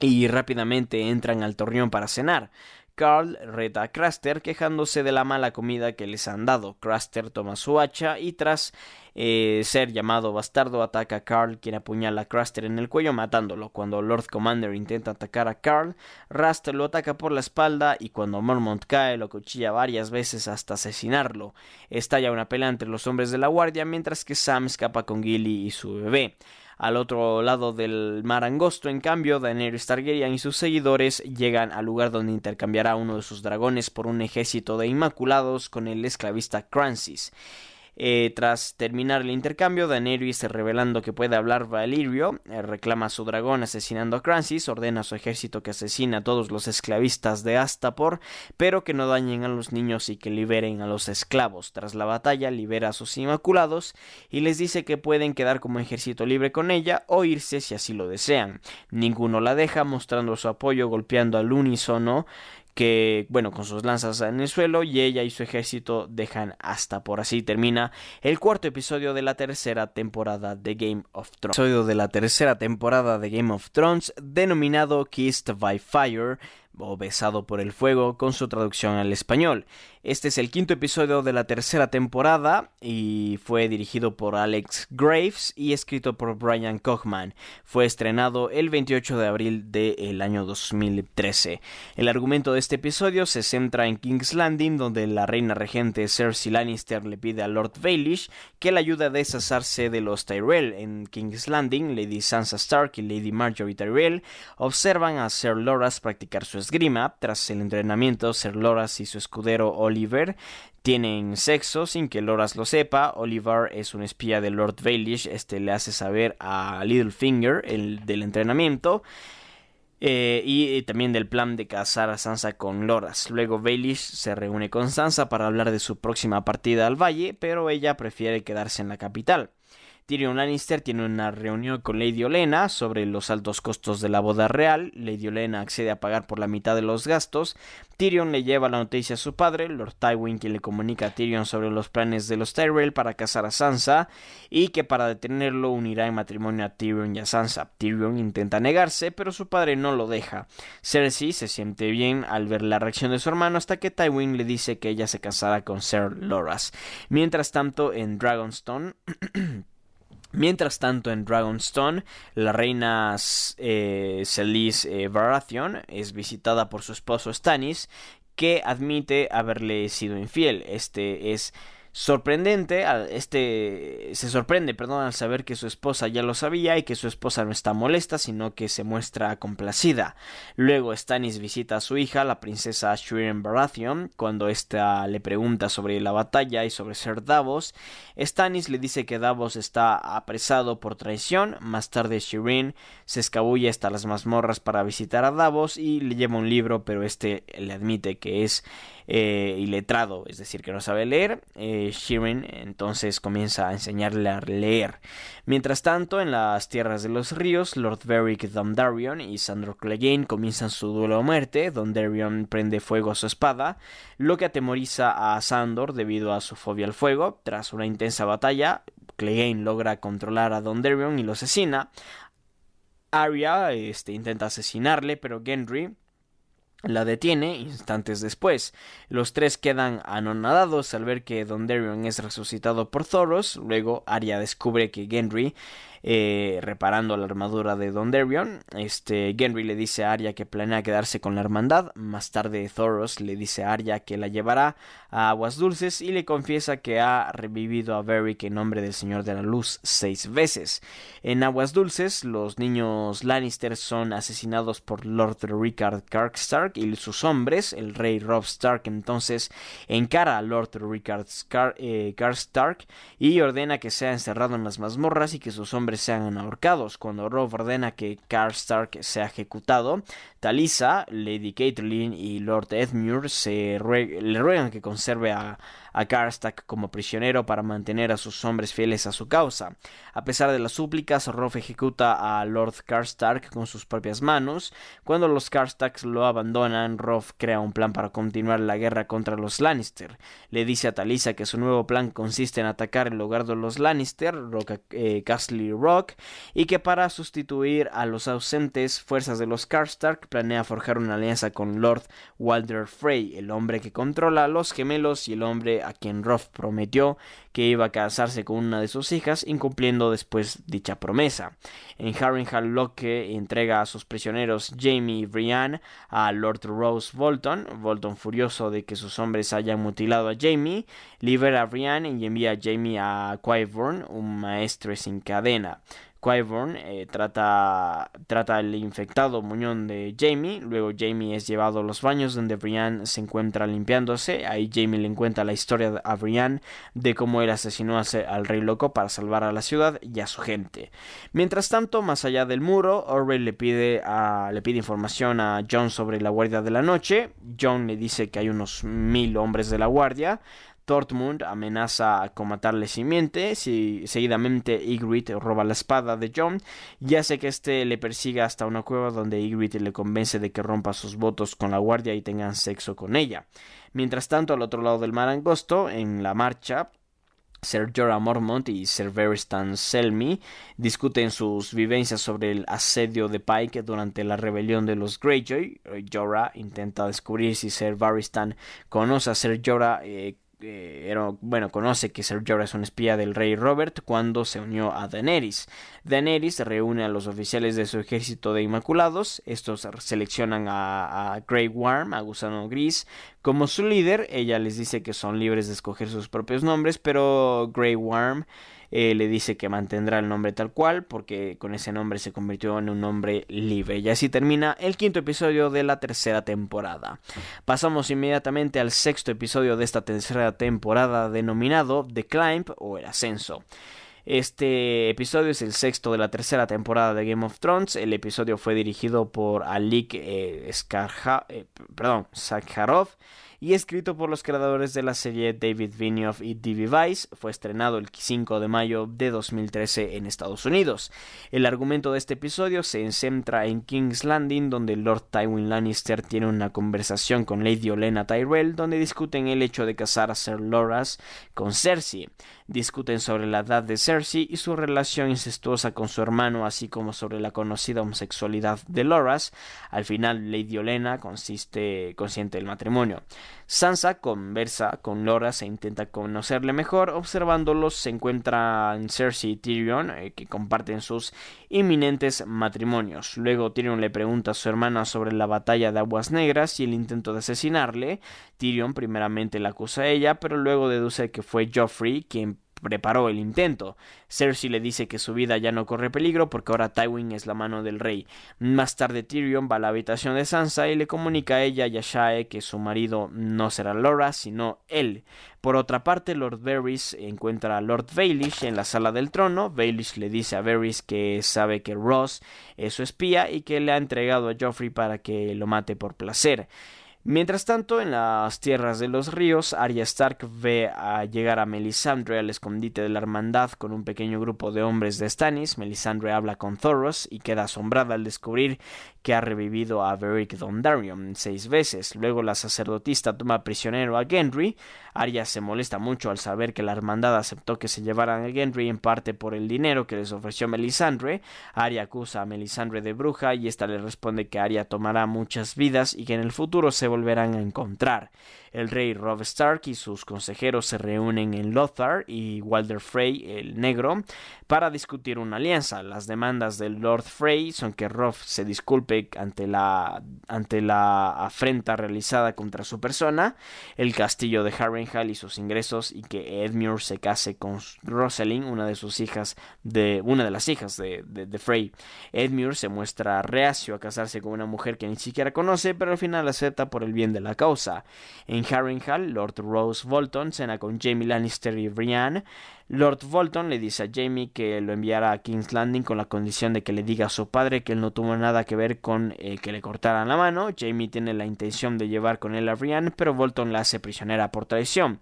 S1: y rápidamente entran al torreón para cenar. Carl reta a Craster quejándose de la mala comida que les han dado. Craster toma su hacha y tras eh, ser llamado bastardo ataca a Carl quien apuñala a Craster en el cuello matándolo. Cuando Lord Commander intenta atacar a Carl, Rast lo ataca por la espalda y cuando Mormont cae lo cuchilla varias veces hasta asesinarlo. Estalla una pelea entre los hombres de la guardia mientras que Sam escapa con Gilly y su bebé. Al otro lado del mar angosto, en cambio, Daenerys Targaryen y sus seguidores llegan al lugar donde intercambiará uno de sus dragones por un ejército de inmaculados con el esclavista Crancis. Eh, tras terminar el intercambio, Daenerys, revelando que puede hablar Valirio, eh, reclama a su dragón asesinando a Crancis, ordena a su ejército que asesine a todos los esclavistas de Astapor, pero que no dañen a los niños y que liberen a los esclavos. Tras la batalla, libera a sus inmaculados y les dice que pueden quedar como ejército libre con ella o irse si así lo desean. Ninguno la deja, mostrando su apoyo golpeando al unísono que, bueno, con sus lanzas en el suelo y ella y su ejército dejan hasta por así termina el cuarto episodio de la tercera temporada de Game of Thrones. Episodio de la tercera temporada de Game of Thrones denominado Kissed by Fire o Besado por el Fuego con su traducción al español. Este es el quinto episodio de la tercera temporada y fue dirigido por Alex Graves y escrito por Brian Kochman. Fue estrenado el 28 de abril del año 2013. El argumento de este episodio se centra en King's Landing, donde la reina regente Cersei Lannister le pide a Lord Baelish que la ayude a deshacerse de los Tyrell. En King's Landing, Lady Sansa Stark y Lady Marjorie Tyrell observan a Ser Loras practicar su esgrima. Tras el entrenamiento, Ser Loras y su escudero Oliver tienen sexo sin que Loras lo sepa. Oliver es un espía de Lord Baelish. Este le hace saber a Littlefinger el del entrenamiento. Eh, y, también del plan de cazar a Sansa con Loras. Luego Baelish se reúne con Sansa para hablar de su próxima partida al valle, pero ella prefiere quedarse en la capital. Tyrion Lannister tiene una reunión con Lady Olena sobre los altos costos de la boda real. Lady Olena accede a pagar por la mitad de los gastos. Tyrion le lleva la noticia a su padre, Lord Tywin, quien le comunica a Tyrion sobre los planes de los Tyrell para casar a Sansa y que para detenerlo unirá en matrimonio a Tyrion y a Sansa. Tyrion intenta negarse, pero su padre no lo deja. Cersei se siente bien al ver la reacción de su hermano hasta que Tywin le dice que ella se casará con Ser Loras. Mientras tanto, en Dragonstone (clears throat) Mientras tanto, en Dragonstone, la reina eh, eh, Baratheon es visitada por su esposo Stannis, que admite haberle sido infiel. Este es sorprendente, este se sorprende, perdón, al saber que su esposa ya lo sabía y que su esposa no está molesta, sino que se muestra complacida. Luego Stannis visita a su hija, la princesa Shireen Baratheon, cuando ésta le pregunta sobre la batalla y sobre ser Davos. Stannis le dice que Davos está apresado por traición. Más tarde Shireen se escabulle hasta las mazmorras para visitar a Davos y le lleva un libro, pero este le admite que es eh, iletrado, es decir, que no sabe leer. Eh, Shirin entonces comienza a enseñarle a leer. Mientras tanto, en las tierras de los ríos, Lord Beric Dondarrion y Sandro Clegane comienzan su duelo a muerte. Dondarrion prende fuego a su espada, lo que atemoriza a Sandor debido a su fobia al fuego. Tras una intensa batalla, Clegane logra controlar a Dondarrion y lo asesina. Arya este, intenta asesinarle, pero Gendry la detiene instantes después. Los tres quedan anonadados al ver que Dondarrion es resucitado por Thoros. Luego Arya descubre que Gendry eh, reparando la armadura de Dondarrion. Este, Genry le dice a Arya que planea quedarse con la hermandad. Más tarde Thoros le dice a Arya que la llevará a Aguas Dulces y le confiesa que ha revivido a Beric en nombre del Señor de la Luz seis veces. En Aguas Dulces, los niños Lannister son asesinados por Lord Rickard Karkstark y sus hombres. El rey Robb Stark entonces encara a Lord Rickard eh, Karkstark y ordena que sea encerrado en las mazmorras y que sus hombres sean ahorcados. Cuando Rob ordena que Karstark sea ejecutado, Talisa, Lady Caitlyn y Lord Edmure se le ruegan que conserve a, a Karstark como prisionero para mantener a sus hombres fieles a su causa. A pesar de las súplicas, Robb ejecuta a Lord Karstark con sus propias manos. Cuando los Karstarks lo abandonan, Robb crea un plan para continuar la guerra contra los Lannister. Le dice a Talisa que su nuevo plan consiste en atacar el hogar de los Lannister, Rock, eh, Castle Rock, y que para sustituir a los ausentes fuerzas de los Karstark planea forjar una alianza con Lord Walder Frey, el hombre que controla a los gemelos y el hombre a quien Roth prometió que iba a casarse con una de sus hijas, incumpliendo después dicha promesa. En Harrenhal Locke entrega a sus prisioneros Jamie y Brienne a Lord Rose Bolton. Bolton, furioso de que sus hombres hayan mutilado a Jamie, libera a Brienne y envía a Jamie a Quiburn, un maestro sin cadena. Qyburn eh, trata, trata al infectado muñón de Jamie. Luego Jamie es llevado a los baños donde Brian se encuentra limpiándose. Ahí Jamie le cuenta la historia a Brian de cómo él asesinó al rey loco para salvar a la ciudad y a su gente. Mientras tanto, más allá del muro, Orwell le pide, le pide información a John sobre la guardia de la noche. John le dice que hay unos mil hombres de la guardia. Dortmund amenaza con matarle si miente, si seguidamente Ygritte roba la espada de John y hace que éste le persiga hasta una cueva donde Ygritte le convence de que rompa sus votos con la guardia y tengan sexo con ella. Mientras tanto, al otro lado del mar angosto, en la marcha, Sir Jorah Mormont y Sir Veristan Selmy discuten sus vivencias sobre el asedio de Pike durante la rebelión de los Greyjoy. Jorah intenta descubrir si Sir Veristan conoce a Sir Jorah eh, eh, bueno, conoce que Ser Jorah es un espía del rey Robert cuando se unió a Daenerys. Daenerys reúne a los oficiales de su ejército de Inmaculados. Estos seleccionan a, a Grey Worm, a Gusano Gris, como su líder. Ella les dice que son libres de escoger sus propios nombres, pero Grey Worm eh, le dice que mantendrá el nombre tal cual porque con ese nombre se convirtió en un nombre libre. Y así termina el quinto episodio de la tercera temporada. Pasamos inmediatamente al sexto episodio de esta tercera temporada denominado The Climb o El Ascenso. Este episodio es el sexto de la tercera temporada de Game of Thrones. El episodio fue dirigido por Alik eh, eh Sakharov y escrito por los creadores de la serie David Benioff y D.B. Weiss, fue estrenado el 5 de mayo de 2013 en Estados Unidos. El argumento de este episodio se centra en King's Landing, donde Lord Tywin Lannister tiene una conversación con Lady Olenna Tyrell, donde discuten el hecho de casar a Ser Loras con Cersei. Discuten sobre la edad de Cersei y su relación incestuosa con su hermano, así como sobre la conocida homosexualidad de Loras. Al final, Lady Olenna consiste, consiente el matrimonio. Sansa conversa con Loras e intenta conocerle mejor. Observándolos se encuentran Cersei y Tyrion, eh, que comparten sus inminentes matrimonios. Luego Tyrion le pregunta a su hermana sobre la batalla de Aguas Negras y el intento de asesinarle. Tyrion primeramente la acusa a ella, pero luego deduce que fue Joffrey quien preparó el intento. Cersei le dice que su vida ya no corre peligro porque ahora Tywin es la mano del rey. Más tarde Tyrion va a la habitación de Sansa y le comunica a ella y a Shae que su marido no será Laura sino él. Por otra parte, Lord Varys encuentra a Lord Baelish en la sala del trono. Baelish le dice a Varys que sabe que Ross es su espía y que le ha entregado a Joffrey para que lo mate por placer. Mientras tanto, en las tierras de los ríos, Arya Stark ve a llegar a Melisandre al escondite de la hermandad con un pequeño grupo de hombres de Stannis. Melisandre habla con Thoros y queda asombrada al descubrir que ha revivido a Beric Dondarrion seis veces. Luego la sacerdotista toma prisionero a Gendry. Arya se molesta mucho al saber que la hermandad aceptó que se llevaran a Gendry en parte por el dinero que les ofreció Melisandre. Arya acusa a Melisandre de bruja y esta le responde que Arya tomará muchas vidas y que en el futuro se volverán a encontrar. El rey Robb Stark y sus consejeros se reúnen en Lothar y Walder Frey, el negro, para discutir una alianza. Las demandas del Lord Frey son que Robb se disculpe ante la, ante la afrenta realizada contra su persona, el castillo de Harrenhal y sus ingresos, y que Edmure se case con Rosalind, una de sus hijas, de una de las hijas de, de, Frey. Edmure se muestra reacio a casarse con una mujer que ni siquiera conoce, pero al final acepta por el bien de la causa. Harrenhal, Lord Rose Bolton cena con Jamie Lannister y Brienne. Lord Bolton le dice a Jamie que lo enviará a King's Landing con la condición de que le diga a su padre que él no tuvo nada que ver con eh, que le cortaran la mano. Jamie tiene la intención de llevar con él a Brienne, pero Bolton la hace prisionera por traición.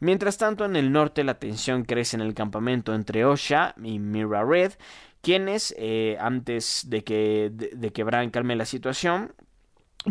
S1: Mientras tanto, en el norte la tensión crece en el campamento entre Osha y Mira Red, quienes, eh, antes de que, de, que Bran calme la situación,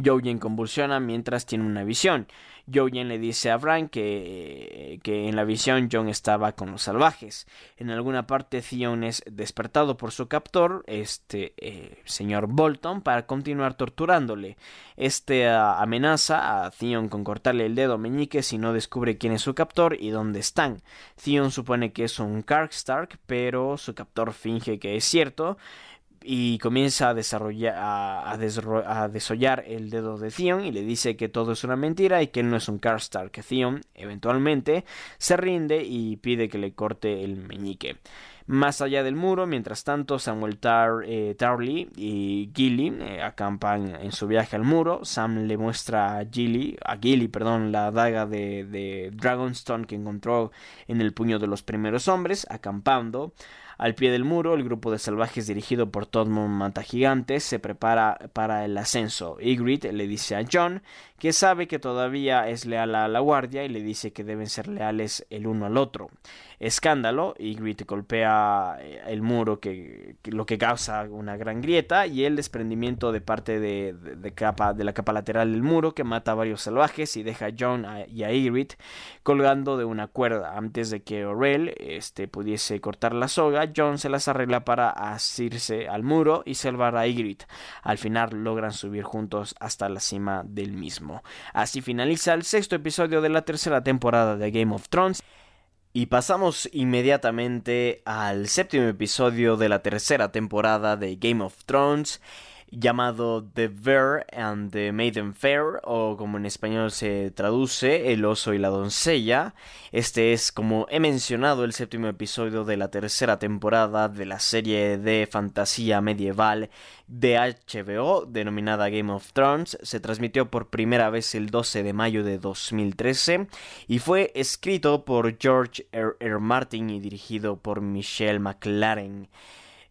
S1: Jojen convulsiona mientras tiene una visión. Jojen le dice a Bran que, que, en la visión John estaba con los salvajes. En alguna parte Theon es despertado por su captor, este eh, señor Bolton, para continuar torturándole. Este amenaza a Theon con cortarle el dedo meñique si no descubre quién es su captor y dónde están. Theon supone que es un Karkstark, pero su captor finge que es cierto y comienza a desarrollar a, desollar el dedo de Theon y le dice que todo es una mentira y que él no es un Que Theon eventualmente se rinde y pide que le corte el meñique. Más allá del muro, mientras tanto, Samuel Tar, eh, Tarley y Gilly eh, acampan en su viaje al muro. Sam le muestra a Gilly, a Gilly, perdón, la daga de, de Dragonstone que encontró en el puño de los primeros hombres, acampando. Al pie del muro, el grupo de salvajes dirigido por Todmund Mantagigante se prepara para el ascenso. Ygritte le dice a John que sabe que todavía es leal a la guardia y le dice que deben ser leales el uno al otro. Escándalo, Ygritte golpea eh, el muro que, lo que causa una gran grieta y el desprendimiento de parte de la capa lateral del muro que mata a varios salvajes y deja a John y a Ygritte colgando de una cuerda. Antes de que Orel este, pudiese cortar la soga, John se las arregla para asirse al muro y salvar a Ygritte. Al final logran subir juntos hasta la cima del mismo. Así finaliza el sexto episodio de la tercera temporada de Game of Thrones. Y pasamos inmediatamente al séptimo episodio de la tercera temporada de Game of Thrones llamado The Bear and the Maiden Fair, o como en español se traduce, El oso y la doncella. Este es, como he mencionado, el séptimo episodio de la tercera temporada de la serie de fantasía medieval de HBO, denominada Game of Thrones. Se transmitió por primera vez el 12 de mayo de 2013 y fue escrito por George R. R. Martin y dirigido por Michelle McLaren.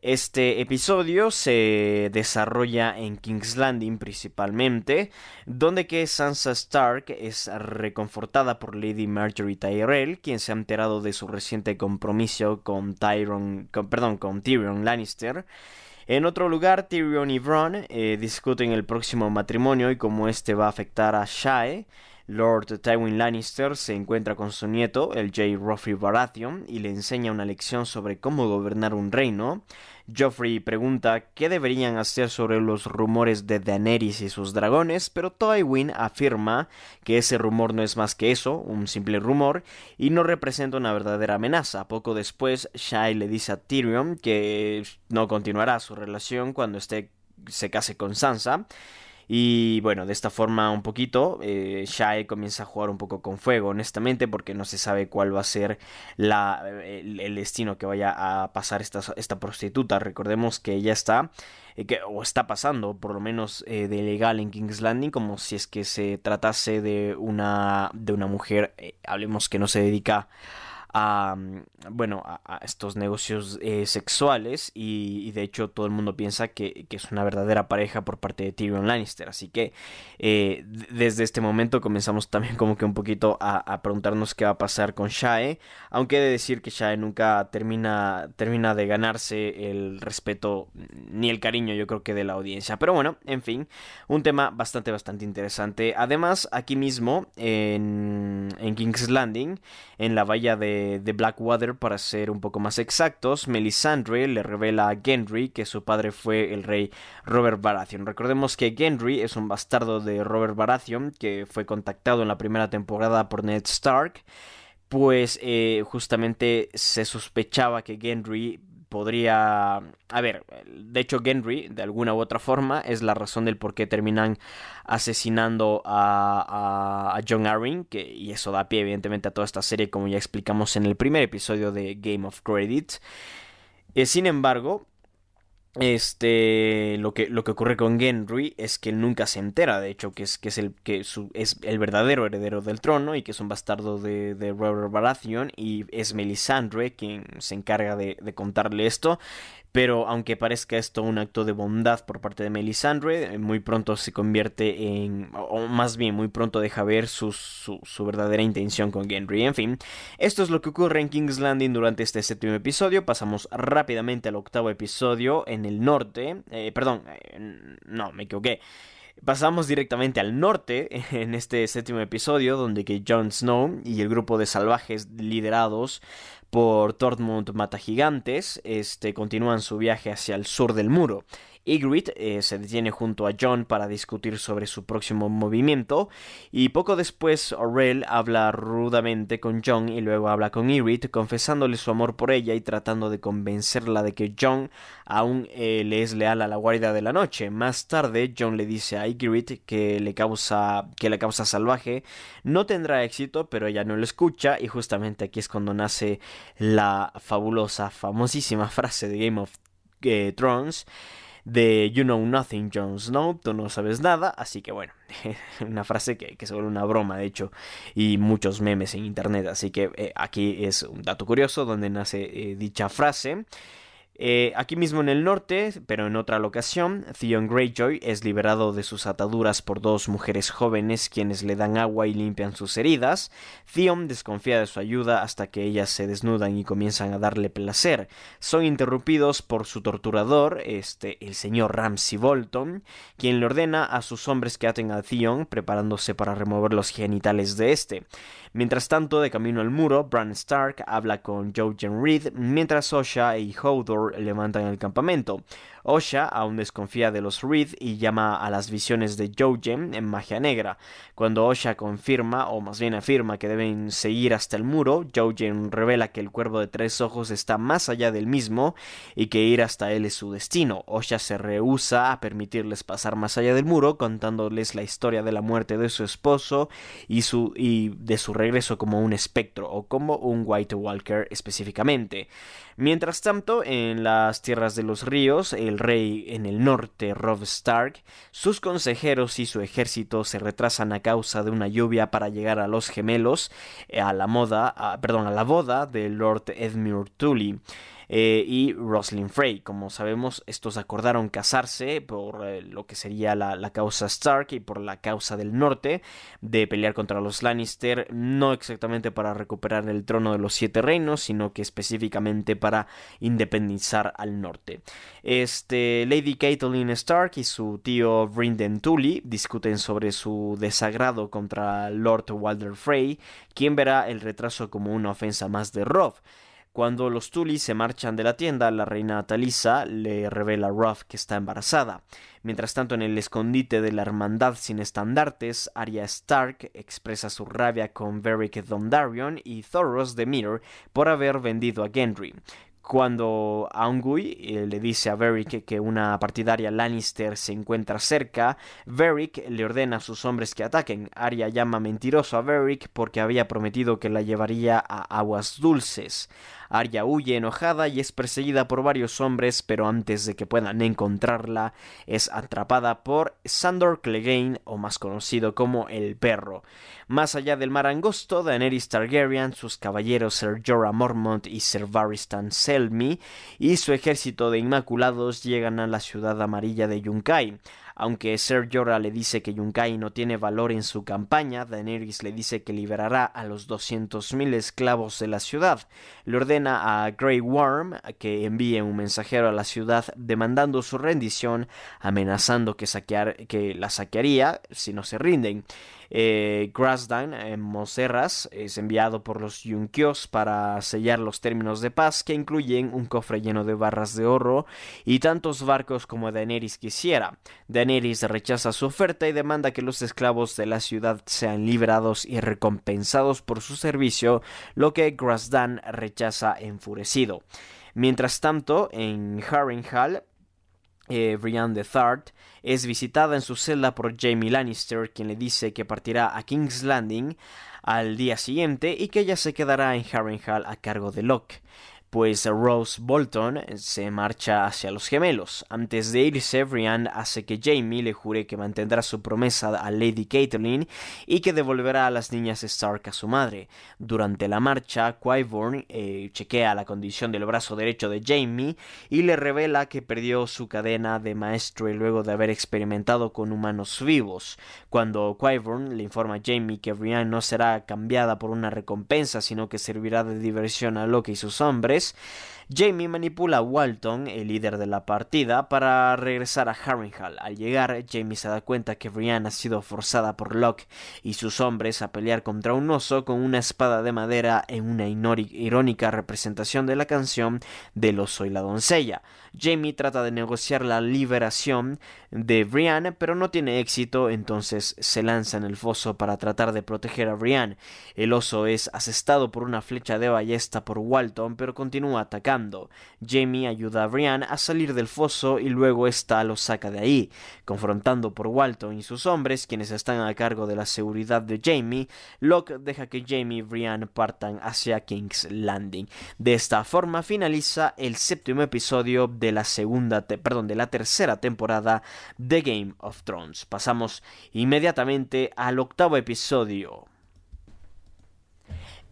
S1: Este episodio se desarrolla en King's Landing principalmente, donde que Sansa Stark es reconfortada por Lady Marjorie Tyrell, quien se ha enterado de su reciente compromiso con Tyrion, perdón, con Tyrion Lannister. En otro lugar, Tyrion y Bronn eh, discuten el próximo matrimonio y cómo este va a afectar a Shae. Lord Tywin Lannister se encuentra con su nieto, el J. Joffrey Baratheon, y le enseña una lección sobre cómo gobernar un reino. Joffrey pregunta qué deberían hacer sobre los rumores de Daenerys y sus dragones, pero Tywin afirma que ese rumor no es más que eso, un simple rumor, y no representa una verdadera amenaza. Poco después, Shai le dice a Tyrion que no continuará su relación cuando esté se case con Sansa y bueno, de esta forma un poquito, eh, Shae comienza a jugar un poco con fuego, honestamente, porque no se sabe cuál va a ser la, el, destino que vaya a pasar esta, esta prostituta. Recordemos que ella está, eh, que, o está pasando, por lo menos eh, de legal en King's Landing, como si es que se tratase de una, de una mujer, eh, hablemos que no se dedica a, bueno, a, estos negocios eh, sexuales y, de hecho todo el mundo piensa que, es una verdadera pareja por parte de Tyrion Lannister. Así que eh, desde este momento comenzamos también como que un poquito a, preguntarnos qué va a pasar con Shae, aunque he de decir que Shae nunca termina, termina de ganarse el respeto ni el cariño yo creo que de la audiencia. Pero bueno, en fin, un tema bastante, bastante interesante. Además, aquí mismo en, en King's Landing, en la bahía de de, Blackwater, para ser un poco más exactos, Melisandre le revela a Gendry que su padre fue el rey Robert Baratheon. Recordemos que Gendry es un bastardo de Robert Baratheon que fue contactado en la primera temporada por Ned Stark pues eh, justamente se sospechaba que Gendry podría... A ver, de hecho Gendry, de alguna u otra forma, es la razón del por qué terminan asesinando a, a, John Arryn, que, y eso da pie evidentemente a toda esta serie, como ya explicamos en el primer episodio de Game of Credits. Eh, sin embargo, este lo que lo que ocurre con Gendry es que él nunca se entera de hecho que es que es el que es el verdadero heredero del trono y que es un bastardo de, de Robert Baratheon y es Melisandre quien se encarga de contarle esto pero aunque parezca esto un acto de bondad por parte de Melisandre, eh, muy pronto se convierte en, o más bien muy pronto deja ver su, su, verdadera intención con Gendry. En fin, esto es lo que ocurre en King's Landing durante este séptimo episodio. Pasamos rápidamente al octavo episodio en el norte. Eh, perdón, no, me equivoqué. Pasamos directamente al norte (laughs) en este séptimo episodio, donde que Jon Snow y el grupo de salvajes liderados por Tormund Mata Gigantes, este, continúan su viaje hacia el sur del muro. Ygritte eh, se detiene junto a John para discutir sobre su próximo movimiento y poco después Orell habla rudamente con John y luego habla con Ygritte confesándole su amor por ella y tratando de convencerla de que John aún eh, le es leal a la guardia de la noche. Más tarde John le dice a Ygritte que le causa que la causa salvaje no tendrá éxito pero ella no lo escucha y justamente aquí es cuando nace la fabulosa famosísima frase de Game of eh, Thrones de You Know Nothing, Jon Snow, tú no sabes nada, así que bueno, (laughs) una frase que, que se una broma, de hecho, y muchos memes en internet, así que eh, aquí es un dato curioso donde nace eh, dicha frase. Eh, aquí mismo en el norte, pero en otra locación, Theon Greyjoy es liberado de sus ataduras por dos mujeres jóvenes quienes le dan agua y limpian sus heridas. Theon desconfía de su ayuda hasta que ellas se desnudan y comienzan a darle placer. Son interrumpidos por su torturador, este, el señor Ramsay Bolton, quien le ordena a sus hombres que aten a Theon, preparándose para remover los genitales de este. Mientras tanto, de camino al muro, Bran Stark habla con Jojen Reed, mientras Osha y Hodor levantan el campamento. Osha aún desconfía de los Reed y llama a las visiones de Jojen en magia negra. Cuando Osha confirma, o más bien afirma que deben seguir hasta el muro, Jojen revela que el cuervo de tres ojos está más allá del mismo y que ir hasta él es su destino. Osha se rehúsa a permitirles pasar más allá del muro, contándoles la historia de la muerte de su esposo y, su, y de su regreso como un espectro o como un White Walker específicamente. Mientras tanto, en las tierras de los ríos, el rey en el norte, Robb Stark, sus consejeros y su ejército se retrasan a causa de una lluvia para llegar a los gemelos, eh, a la moda, perdón, a la boda de Lord Edmure Tully. Eh, y Roslyn Frey. Como sabemos, estos acordaron casarse por eh, lo que sería la, causa Stark y por la causa del norte, de pelear contra los Lannister, no exactamente para recuperar el trono de los siete reinos, sino que específicamente para independizar al norte. Este, Lady Catelyn Stark y su tío Brynden Tully discuten sobre su desagrado contra Lord Walder Frey, quien verá el retraso como una ofensa más de Robb. Cuando los Tully se marchan de la tienda, la reina Talisa le revela a Ruff que está embarazada. Mientras tanto, en el escondite de la hermandad sin estandartes, Arya Stark expresa su rabia con Beric Dondarrion y Thoros de Mir por haber vendido a Gendry. Cuando Aungui eh, le dice a Beric que una partidaria Lannister se encuentra cerca, Beric le ordena a sus hombres que ataquen. Arya llama mentiroso a Beric porque había prometido que la llevaría a aguas dulces. Arya huye enojada y es perseguida por varios hombres, pero antes de que puedan encontrarla, es atrapada por Sandor Clegane, o más conocido como el perro. Más allá del mar angosto, Daenerys Targaryen, sus caballeros Ser Jorah Mormont y Ser Varystan Selmy y su ejército de Inmaculados llegan a la ciudad amarilla de Yunkai. Aunque Ser Jorah le dice que Yunkai no tiene valor en su campaña, Daenerys le dice que liberará a los 200.000 esclavos de la ciudad. Le ordena a Grey Worm que envíe un mensajero a la ciudad demandando su rendición, amenazando que, que la saquearía si no se rinden. Eh, Grasdan en Moserras es enviado por los Yunkios para sellar los términos de paz que incluyen un cofre lleno de barras de oro y tantos barcos como Daenerys quisiera. Daenerys rechaza su oferta y demanda que los esclavos de la ciudad sean liberados y recompensados por su servicio, lo que Grasdan rechaza enfurecido. Mientras tanto, en Harrenhal, eh, Brienne de Thard es visitada en su celda por Jamie Lannister, quien le dice que partirá a King's Landing al día siguiente y que ella se quedará en Harrenhal a cargo de Locke pues Rose Bolton se marcha hacia los gemelos. Antes de irse, Brian hace que Jamie le jure que mantendrá su promesa a Lady Catelyn y que devolverá a las niñas Stark a su madre. Durante la marcha, Qyburn eh, chequea la condición del brazo derecho de Jamie y le revela que perdió su cadena de maestro luego de haber experimentado con humanos vivos. Cuando Qyburn le informa a Jamie que Brian no será cambiada por una recompensa, sino que servirá de diversión a Loki y sus hombres, hombres, Jamie manipula a Walton, el líder de la partida, para regresar a Harrenhal. Al llegar, Jamie se da cuenta que Brienne ha sido forzada por Locke y sus hombres a pelear contra un oso con una espada de madera en una irónica representación de la canción del oso y la doncella. Jamie trata de negociar la liberación de Brienne, pero no tiene éxito, entonces se lanza en el foso para tratar de proteger a Brienne. El oso es asestado por una flecha de ballesta por Walton, pero continúa atacando. Jamie ayuda a Brienne a salir del foso y luego ésta lo saca de ahí. Confrontando por Walton y sus hombres, quienes están a cargo de la seguridad de Jamie, Locke deja que Jamie y Brienne partan hacia King's Landing. De esta forma finaliza el séptimo episodio de la segunda, perdón, de la tercera temporada de Game of Thrones. Pasamos inmediatamente al octavo episodio.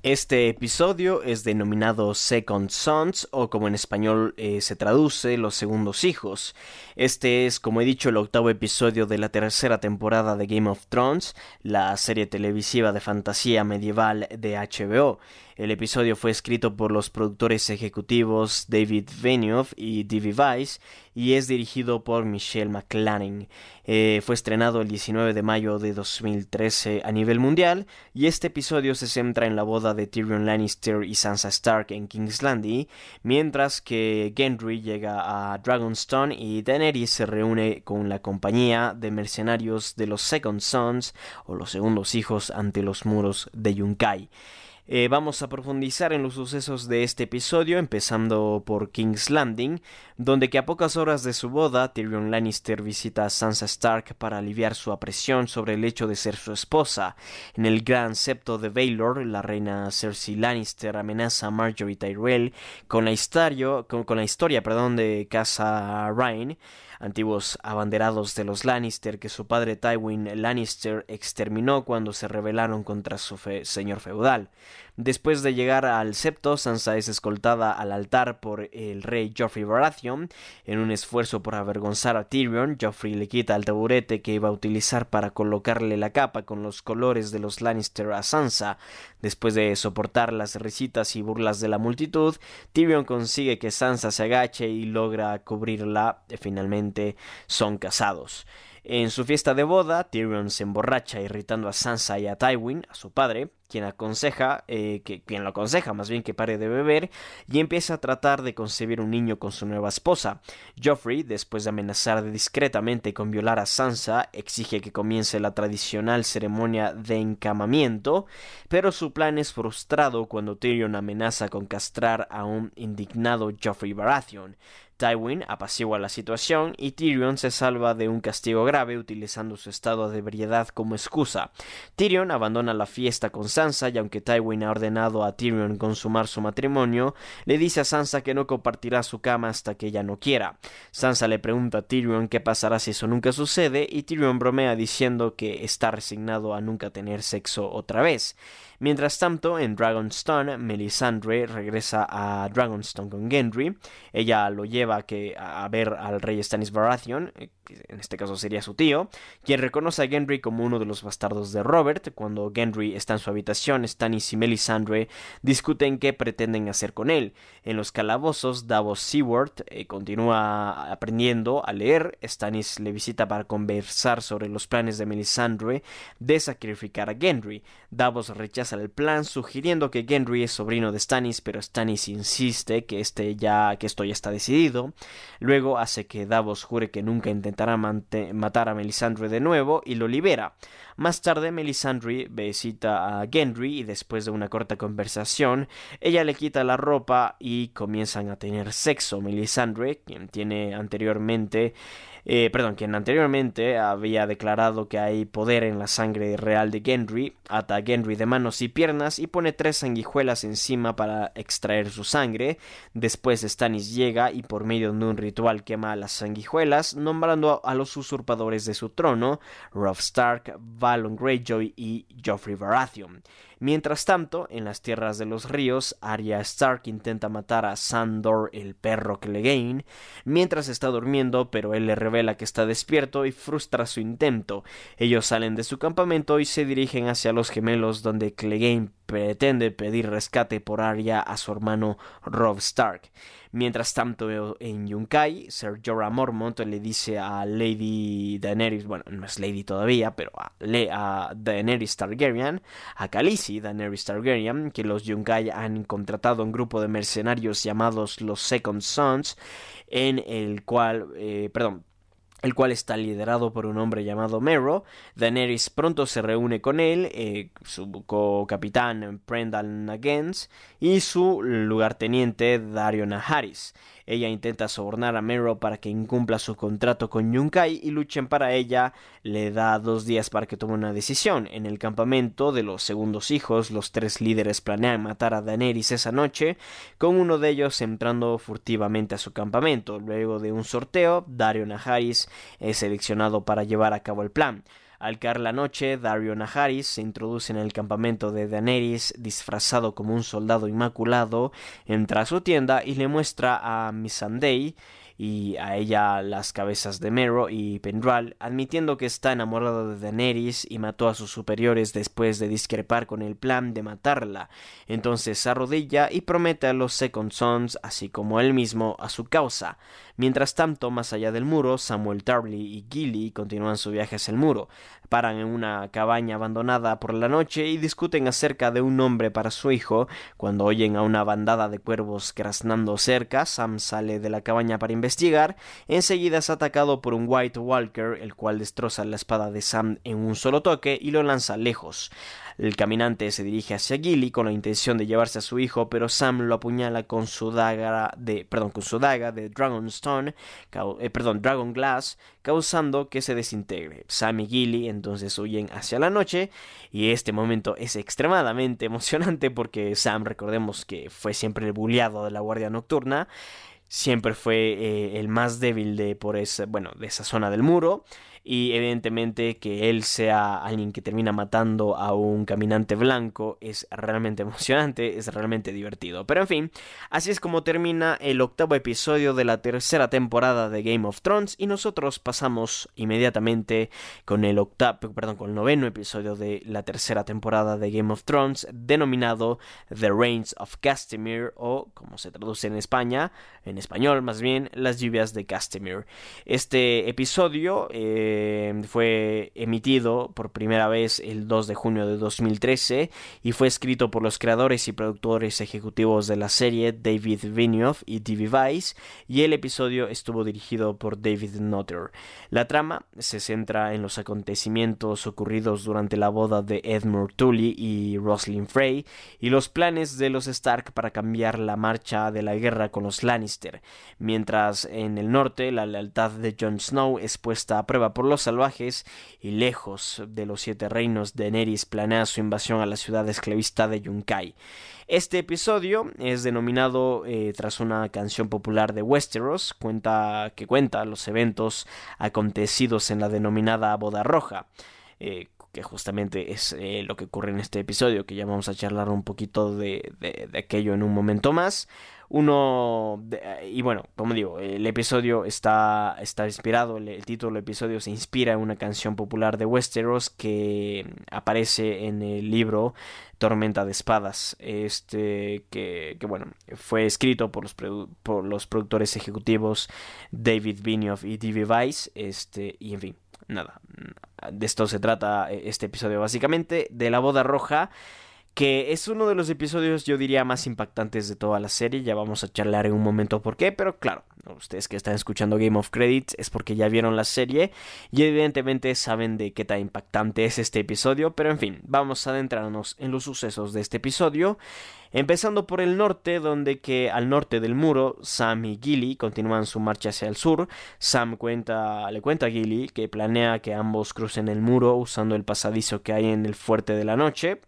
S1: Este episodio es denominado Second Sons o como en español eh, se traduce Los Segundos Hijos. Este es, como he dicho, el octavo episodio de la tercera temporada de Game of Thrones, la serie televisiva de fantasía medieval de HBO. El episodio fue escrito por los productores ejecutivos David Benioff y D.V. Weiss y es dirigido por Michelle McLaren. Eh, fue estrenado el 19 de mayo de 2013 a nivel mundial y este episodio se centra en la boda de Tyrion Lannister y Sansa Stark en King's mientras que Gendry llega a Dragonstone y Daenerys se reúne con la compañía de mercenarios de los Second Sons o los segundos hijos ante los muros de Yunkai. Eh, vamos a profundizar en los sucesos de este episodio, empezando por King's Landing, donde que a pocas horas de su boda, Tyrion Lannister visita a Sansa Stark para aliviar su apresión sobre el hecho de ser su esposa. En el gran septo de Baelor, la reina Cersei Lannister amenaza a Marjorie Tyrell con la historia, con, la historia perdón, de Casa Ryan, antiguos abanderados de los Lannister que su padre Tywin Lannister exterminó cuando se rebelaron contra su señor feudal. Después de llegar al septo, Sansa es escoltada al altar por el rey Joffrey Baratheon. En un esfuerzo por avergonzar a Tyrion, Joffrey le quita el taburete que iba a utilizar para colocarle la capa con los colores de los Lannister a Sansa. Después de soportar las risitas y burlas de la multitud, Tyrion consigue que Sansa se agache y logra cubrirla. Finalmente son casados. En su fiesta de boda, Tyrion se emborracha irritando a Sansa y a Tywin, a su padre, quien aconseja, eh, que, quien lo aconseja más bien que pare de beber, y empieza a tratar de concebir un niño con su nueva esposa. Joffrey, después de amenazar discretamente con violar a Sansa, exige que comience la tradicional ceremonia de encamamiento, pero su plan es frustrado cuando Tyrion amenaza con castrar a un indignado Joffrey Baratheon. Tywin apacigua la situación y Tyrion se salva de un castigo grave utilizando su estado de ebriedad como excusa. Tyrion abandona la fiesta con Sansa y aunque Tywin ha ordenado a Tyrion consumar su matrimonio, le dice a Sansa que no compartirá su cama hasta que ella no quiera. Sansa le pregunta a Tyrion qué pasará si eso nunca sucede y Tyrion bromea diciendo que está resignado a nunca tener sexo otra vez. Mientras tanto, en Dragonstone, Melisandre regresa a Dragonstone con Gendry. Ella lo lleva a, ver al rey Stannis Baratheon, eh, en este caso sería su tío, quien reconoce a Gendry como uno de los bastardos de Robert. Cuando Gendry está en su habitación, Stannis y Melisandre discuten qué pretenden hacer con él. En los calabozos, Davos Seward eh, continúa aprendiendo a leer. Stannis le visita para conversar sobre los planes de Melisandre de sacrificar a Gendry. Davos rechaza el plan sugiriendo que Gendry es sobrino de Stannis, pero Stannis insiste que, este ya, que esto ya está decidido. Luego hace que Davos jure que nunca intentará matar a Melisandre de nuevo y lo libera. Más tarde Melisandre visita a Gendry y después de una corta conversación, ella le quita la ropa y comienzan a tener sexo. Melisandre, quien tiene anteriormente eh, perdón, quien anteriormente había declarado que hay poder en la sangre real de Gendry, ata a Gendry de manos y piernas y pone tres sanguijuelas encima para extraer su sangre. Después Stannis llega y por medio de un ritual quema las sanguijuelas, nombrando a los usurpadores de su trono, Robb Stark, Valon Greyjoy y Joffrey Baratheon. Mientras tanto, en las tierras de los ríos, Arya Stark intenta matar a Sandor, el perro Clegane, mientras está durmiendo, pero él le revela que está despierto y frustra su intento. Ellos salen de su campamento y se dirigen hacia los gemelos donde Clegane pretende pedir rescate por Arya a su hermano Rob Stark. Mientras tanto, en Yunkai, Ser Jorah Mormont le dice a Lady Daenerys, bueno, no es Lady todavía, pero a, a Daenerys Targaryen, a Khaleesi Daenerys Targaryen, que los Yunkai han contratado un grupo de mercenarios llamados los Second Sons, en el cual, eh, perdón, el cual está liderado por un hombre llamado Mero. Daenerys pronto se reúne con él, eh, su co-capitán Prendal Nagans y su lugarteniente Dario Naharis. Ella intenta sobornar a Mero para que incumpla su contrato con Yunkai y luchen para ella. Le da dos días para que tome una decisión. En el campamento de los segundos hijos, los tres líderes planean matar a Daenerys esa noche, con uno de ellos entrando furtivamente a su campamento. Luego de un sorteo, Dario Naharis es seleccionado para llevar a cabo el plan. Al caer la noche, Dario Naharis se introduce en el campamento de Daenerys disfrazado como un soldado inmaculado, entra a su tienda y le muestra a Missandei y a ella las cabezas de Mero y Pendral, admitiendo que está enamorado de Daenerys y mató a sus superiores después de discrepar con el plan de matarla. Entonces se arrodilla y promete a los Second Sons, así como él mismo, a su causa. Mientras tanto, más allá del muro, Samuel Tarly y Gilly continúan su viaje hacia el muro. Paran en una cabaña abandonada por la noche y discuten acerca de un nombre para su hijo. Cuando oyen a una bandada de cuervos graznando cerca, Sam sale de la cabaña para investigar. Enseguida es atacado por un White Walker, el cual destroza la espada de Sam en un solo toque y lo lanza lejos. El caminante se dirige hacia Gilly con la intención de llevarse a su hijo, pero Sam lo apuñala con su daga de, perdón, con su daga de Dragonstone, eh, perdón, Dragon Glass, causando que se desintegre. Sam y Gilly entonces huyen hacia la noche y este momento es extremadamente (laughs) emocionante porque Sam, recordemos que fue siempre el bulleado de la Guardia Nocturna, siempre fue eh, el más débil de por esa, bueno, de esa zona del muro y evidentemente que él sea alguien que termina matando a un caminante blanco es realmente (laughs) emocionante, es realmente divertido. Pero en fin, así es como termina el octavo episodio de la tercera temporada de Game of Thrones y nosotros pasamos inmediatamente con el octavo, perdón, con el noveno episodio de la tercera temporada de Game of Thrones denominado The Reigns of Castamere o como se traduce en España, en español más bien, las lluvias de Castamere. Este episodio eh, eh, fue emitido por primera vez el 2 de junio de 2013 y fue escrito por los creadores y productores ejecutivos de la serie David Vinioff y D.V. Weiss y el episodio estuvo dirigido por David Nutter. La trama se centra en los acontecimientos ocurridos durante la boda de Edmure Tully y Roslyn Frey y los planes de los Stark para cambiar la marcha de la guerra con los Lannister, mientras en el norte la lealtad de Jon Snow es puesta a prueba por los salvajes y lejos de los siete reinos, Daenerys planea su invasión a la ciudad esclavista de Yunkai. Este episodio es denominado eh, tras una canción popular de Westeros, cuenta, que cuenta los eventos acontecidos en la denominada Boda Roja. Eh, que justamente es eh, lo que ocurre en este episodio, que ya vamos a charlar un poquito de, de aquello en un momento más uno y bueno como digo el episodio está está inspirado el, título del episodio se inspira en una canción popular de Westeros que aparece en el libro Tormenta de Espadas este que, que bueno fue escrito por los por los productores ejecutivos David Benioff y D.B. Weiss este y en fin nada de esto se trata eh, este episodio básicamente de la boda roja que es uno de los episodios yo diría más impactantes de toda la serie, ya vamos a charlar en un momento por qué, pero claro, ustedes que están escuchando Game of Credits es porque ya vieron la serie y evidentemente saben de qué tan impactante es este episodio, pero en fin, vamos a adentrarnos en los sucesos de este episodio, empezando por el norte, donde que al norte del muro, Sam y Gilly continúan su marcha hacia el sur, Sam le cuenta a Gilly que planea que ambos crucen el muro usando el pasadizo que hay en el fuerte de la noche,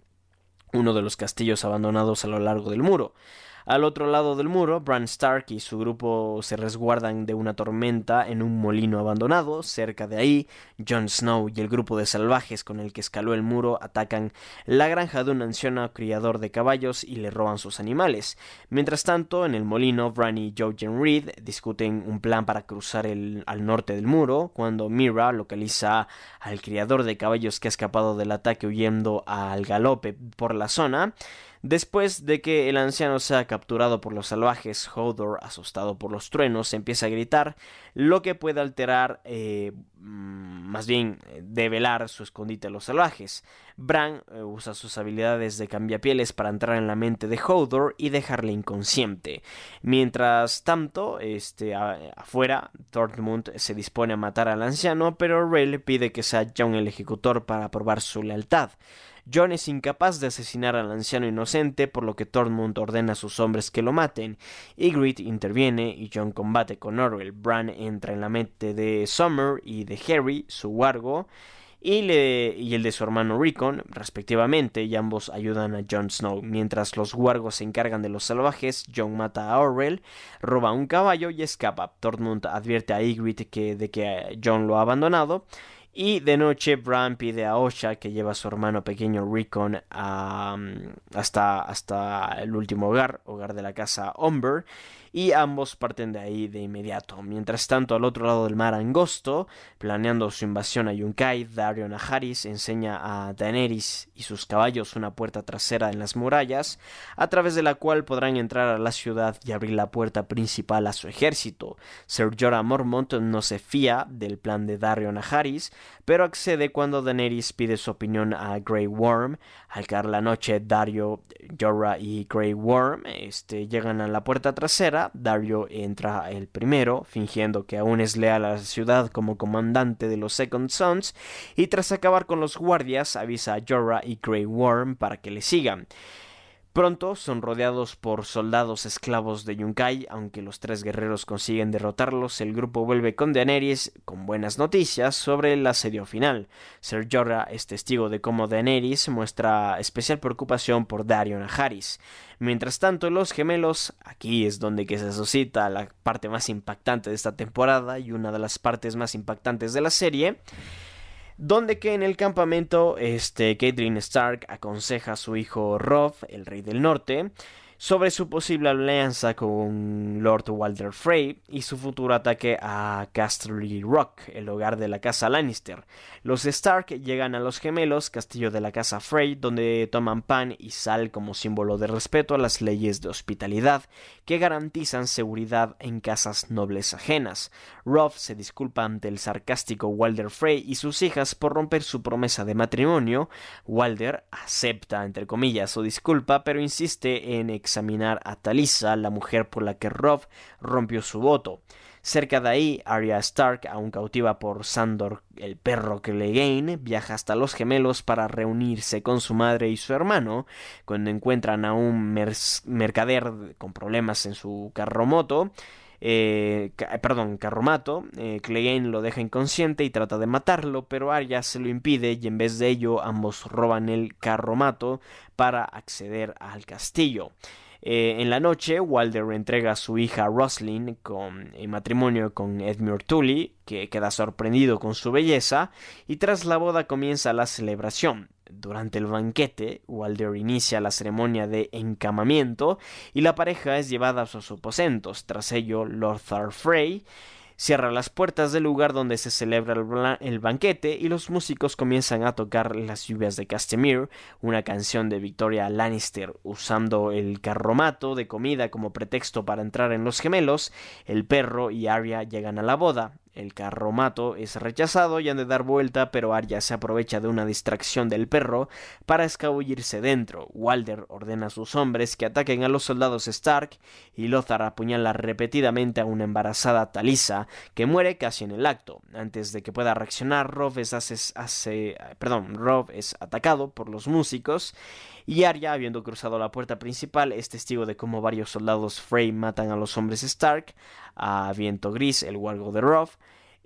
S1: uno de los castillos abandonados a lo largo del muro. Al otro lado del muro, Bran Stark y su grupo se resguardan de una tormenta en un molino abandonado. Cerca de ahí, Jon Snow y el grupo de salvajes con el que escaló el muro atacan la granja de un anciano criador de caballos y le roban sus animales. Mientras tanto, en el molino, Bran y Jojen Reed discuten un plan para cruzar el, al norte del muro, cuando Mira localiza al criador de caballos que ha escapado del ataque huyendo al galope por la zona. Después de que el anciano sea capturado por los salvajes, Hodor, asustado por los truenos, empieza a gritar, lo que puede alterar, eh, mm, más bien develar su escondite a los salvajes. Bran eh, usa sus habilidades de cambiapieles para entrar en la mente de Hodor y dejarle inconsciente. Mientras tanto, este, afuera, Tormund se dispone a matar al anciano, pero Rey le pide que sea Jon el ejecutor para probar su lealtad. John es incapaz de asesinar al anciano inocente, por lo que Tormund ordena a sus hombres que lo maten. Ygritte interviene y John combate con Orwell. Bran entra en la mente de Summer y de Harry, su wargo, y, el de su hermano Rickon, respectivamente, y ambos ayudan a Jon Snow. Mientras los wargos se encargan de los salvajes, Jon mata a Orwell, roba un caballo y escapa. Tormund advierte a Ygritte que, de que Jon lo ha abandonado y de noche Bran pide a Osha que lleva a su hermano pequeño Rickon hasta, hasta el último hogar, hogar de la casa Umber, y ambos parten de ahí de inmediato. Mientras tanto, al otro lado del mar angosto, planeando su invasión a Yunkai, Dario Naharis enseña a Daenerys y sus caballos una puerta trasera en las murallas, a través de la cual podrán entrar a la ciudad y abrir la puerta principal a su ejército. Ser Jorah Mormont no se fía del plan de Dario Naharis, pero accede cuando Daenerys pide su opinión a Grey Worm. Al caer la noche, Dario, Jorah y Grey Worm este, llegan a la puerta trasera Dario entra el primero, fingiendo que aún es leal a la ciudad como comandante de los Second Sons, y tras acabar con los guardias avisa a Jorah y Grey Worm para que le sigan. Pronto son rodeados por soldados esclavos de Yunkai, aunque los tres guerreros consiguen derrotarlos, el grupo vuelve con Daenerys con buenas noticias sobre el asedio final. Ser Jorah es testigo de cómo Daenerys muestra especial preocupación por Dario Naharis. Mientras tanto, los gemelos, aquí es donde se suscita la parte más impactante de esta temporada y una de las partes más impactantes de la serie, donde que en el campamento este Caitlyn Stark aconseja a su hijo Robb, el rey del norte, sobre su posible alianza con Lord Walter Frey y su futuro ataque a Casterly Rock, el hogar de la casa Lannister. Los Stark llegan a los gemelos, castillo de la casa Frey, donde toman pan y sal como símbolo de respeto a las leyes de hospitalidad que garantizan seguridad en casas nobles ajenas. Robb se disculpa ante el sarcástico Walter Frey y sus hijas por romper su promesa de matrimonio. Walter acepta, entre comillas, su disculpa, pero insiste en examinar a Talisa, la mujer por la que Robb rompió su voto. Cerca de ahí, Arya Stark, aún cautiva por Sandor, el perro Clegane, viaja hasta los gemelos para reunirse con su madre y su hermano. Cuando encuentran a un mercader con problemas en su carromoto, eh, perdón, Carromato, eh, Clegane lo deja inconsciente y trata de matarlo, pero Arya se lo impide y en vez de ello ambos roban el Carromato para acceder al castillo. Eh, en la noche, Walder entrega a su hija Roslyn con, en matrimonio con Edmure Tully, que queda sorprendido con su belleza, y tras la boda comienza la celebración. Durante el banquete, Walder inicia la ceremonia de encamamiento y la pareja es llevada a sus aposentos. Tras ello, Lord Frey Cierra las puertas del lugar donde se celebra el, banquete y los músicos comienzan a tocar Las lluvias de Castamere, una canción de Victoria Lannister, usando el carromato de comida como pretexto para entrar en los gemelos. El perro y Arya llegan a la boda. El carromato es rechazado y han de dar vuelta, pero Arya se aprovecha de una distracción del perro para escabullirse dentro. Walder ordena a sus hombres que ataquen a los soldados Stark y Lothar apuñala repetidamente a una embarazada Talisa que muere casi en el acto. Antes de que pueda reaccionar, perdón, Rob es atacado por los músicos y Arya, habiendo cruzado la puerta principal, es testigo de cómo varios soldados Frey matan a los hombres Stark, a Viento Gris, el wargo de Robb,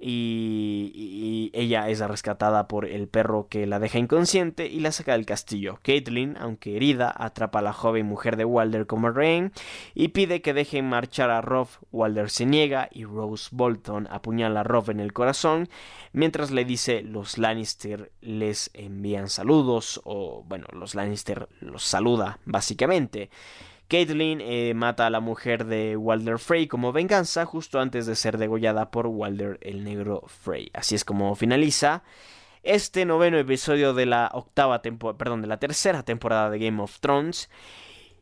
S1: y, ella es rescatada por el perro que la deja inconsciente y la saca del castillo. Caitlin, aunque herida, atrapa a la joven mujer de Walder como rehén y pide que dejen marchar a Rob. Walder se niega y Rose Bolton apuñala a Rob en el corazón mientras le dice los Lannister les envían saludos o bueno, los Lannister los saluda básicamente. Caitlyn eh, mata a la mujer de Walder Frey como venganza justo antes de ser degollada por Walder el Negro Frey. Así es como finaliza este noveno episodio de la octava perdón, de la tercera temporada de Game of Thrones.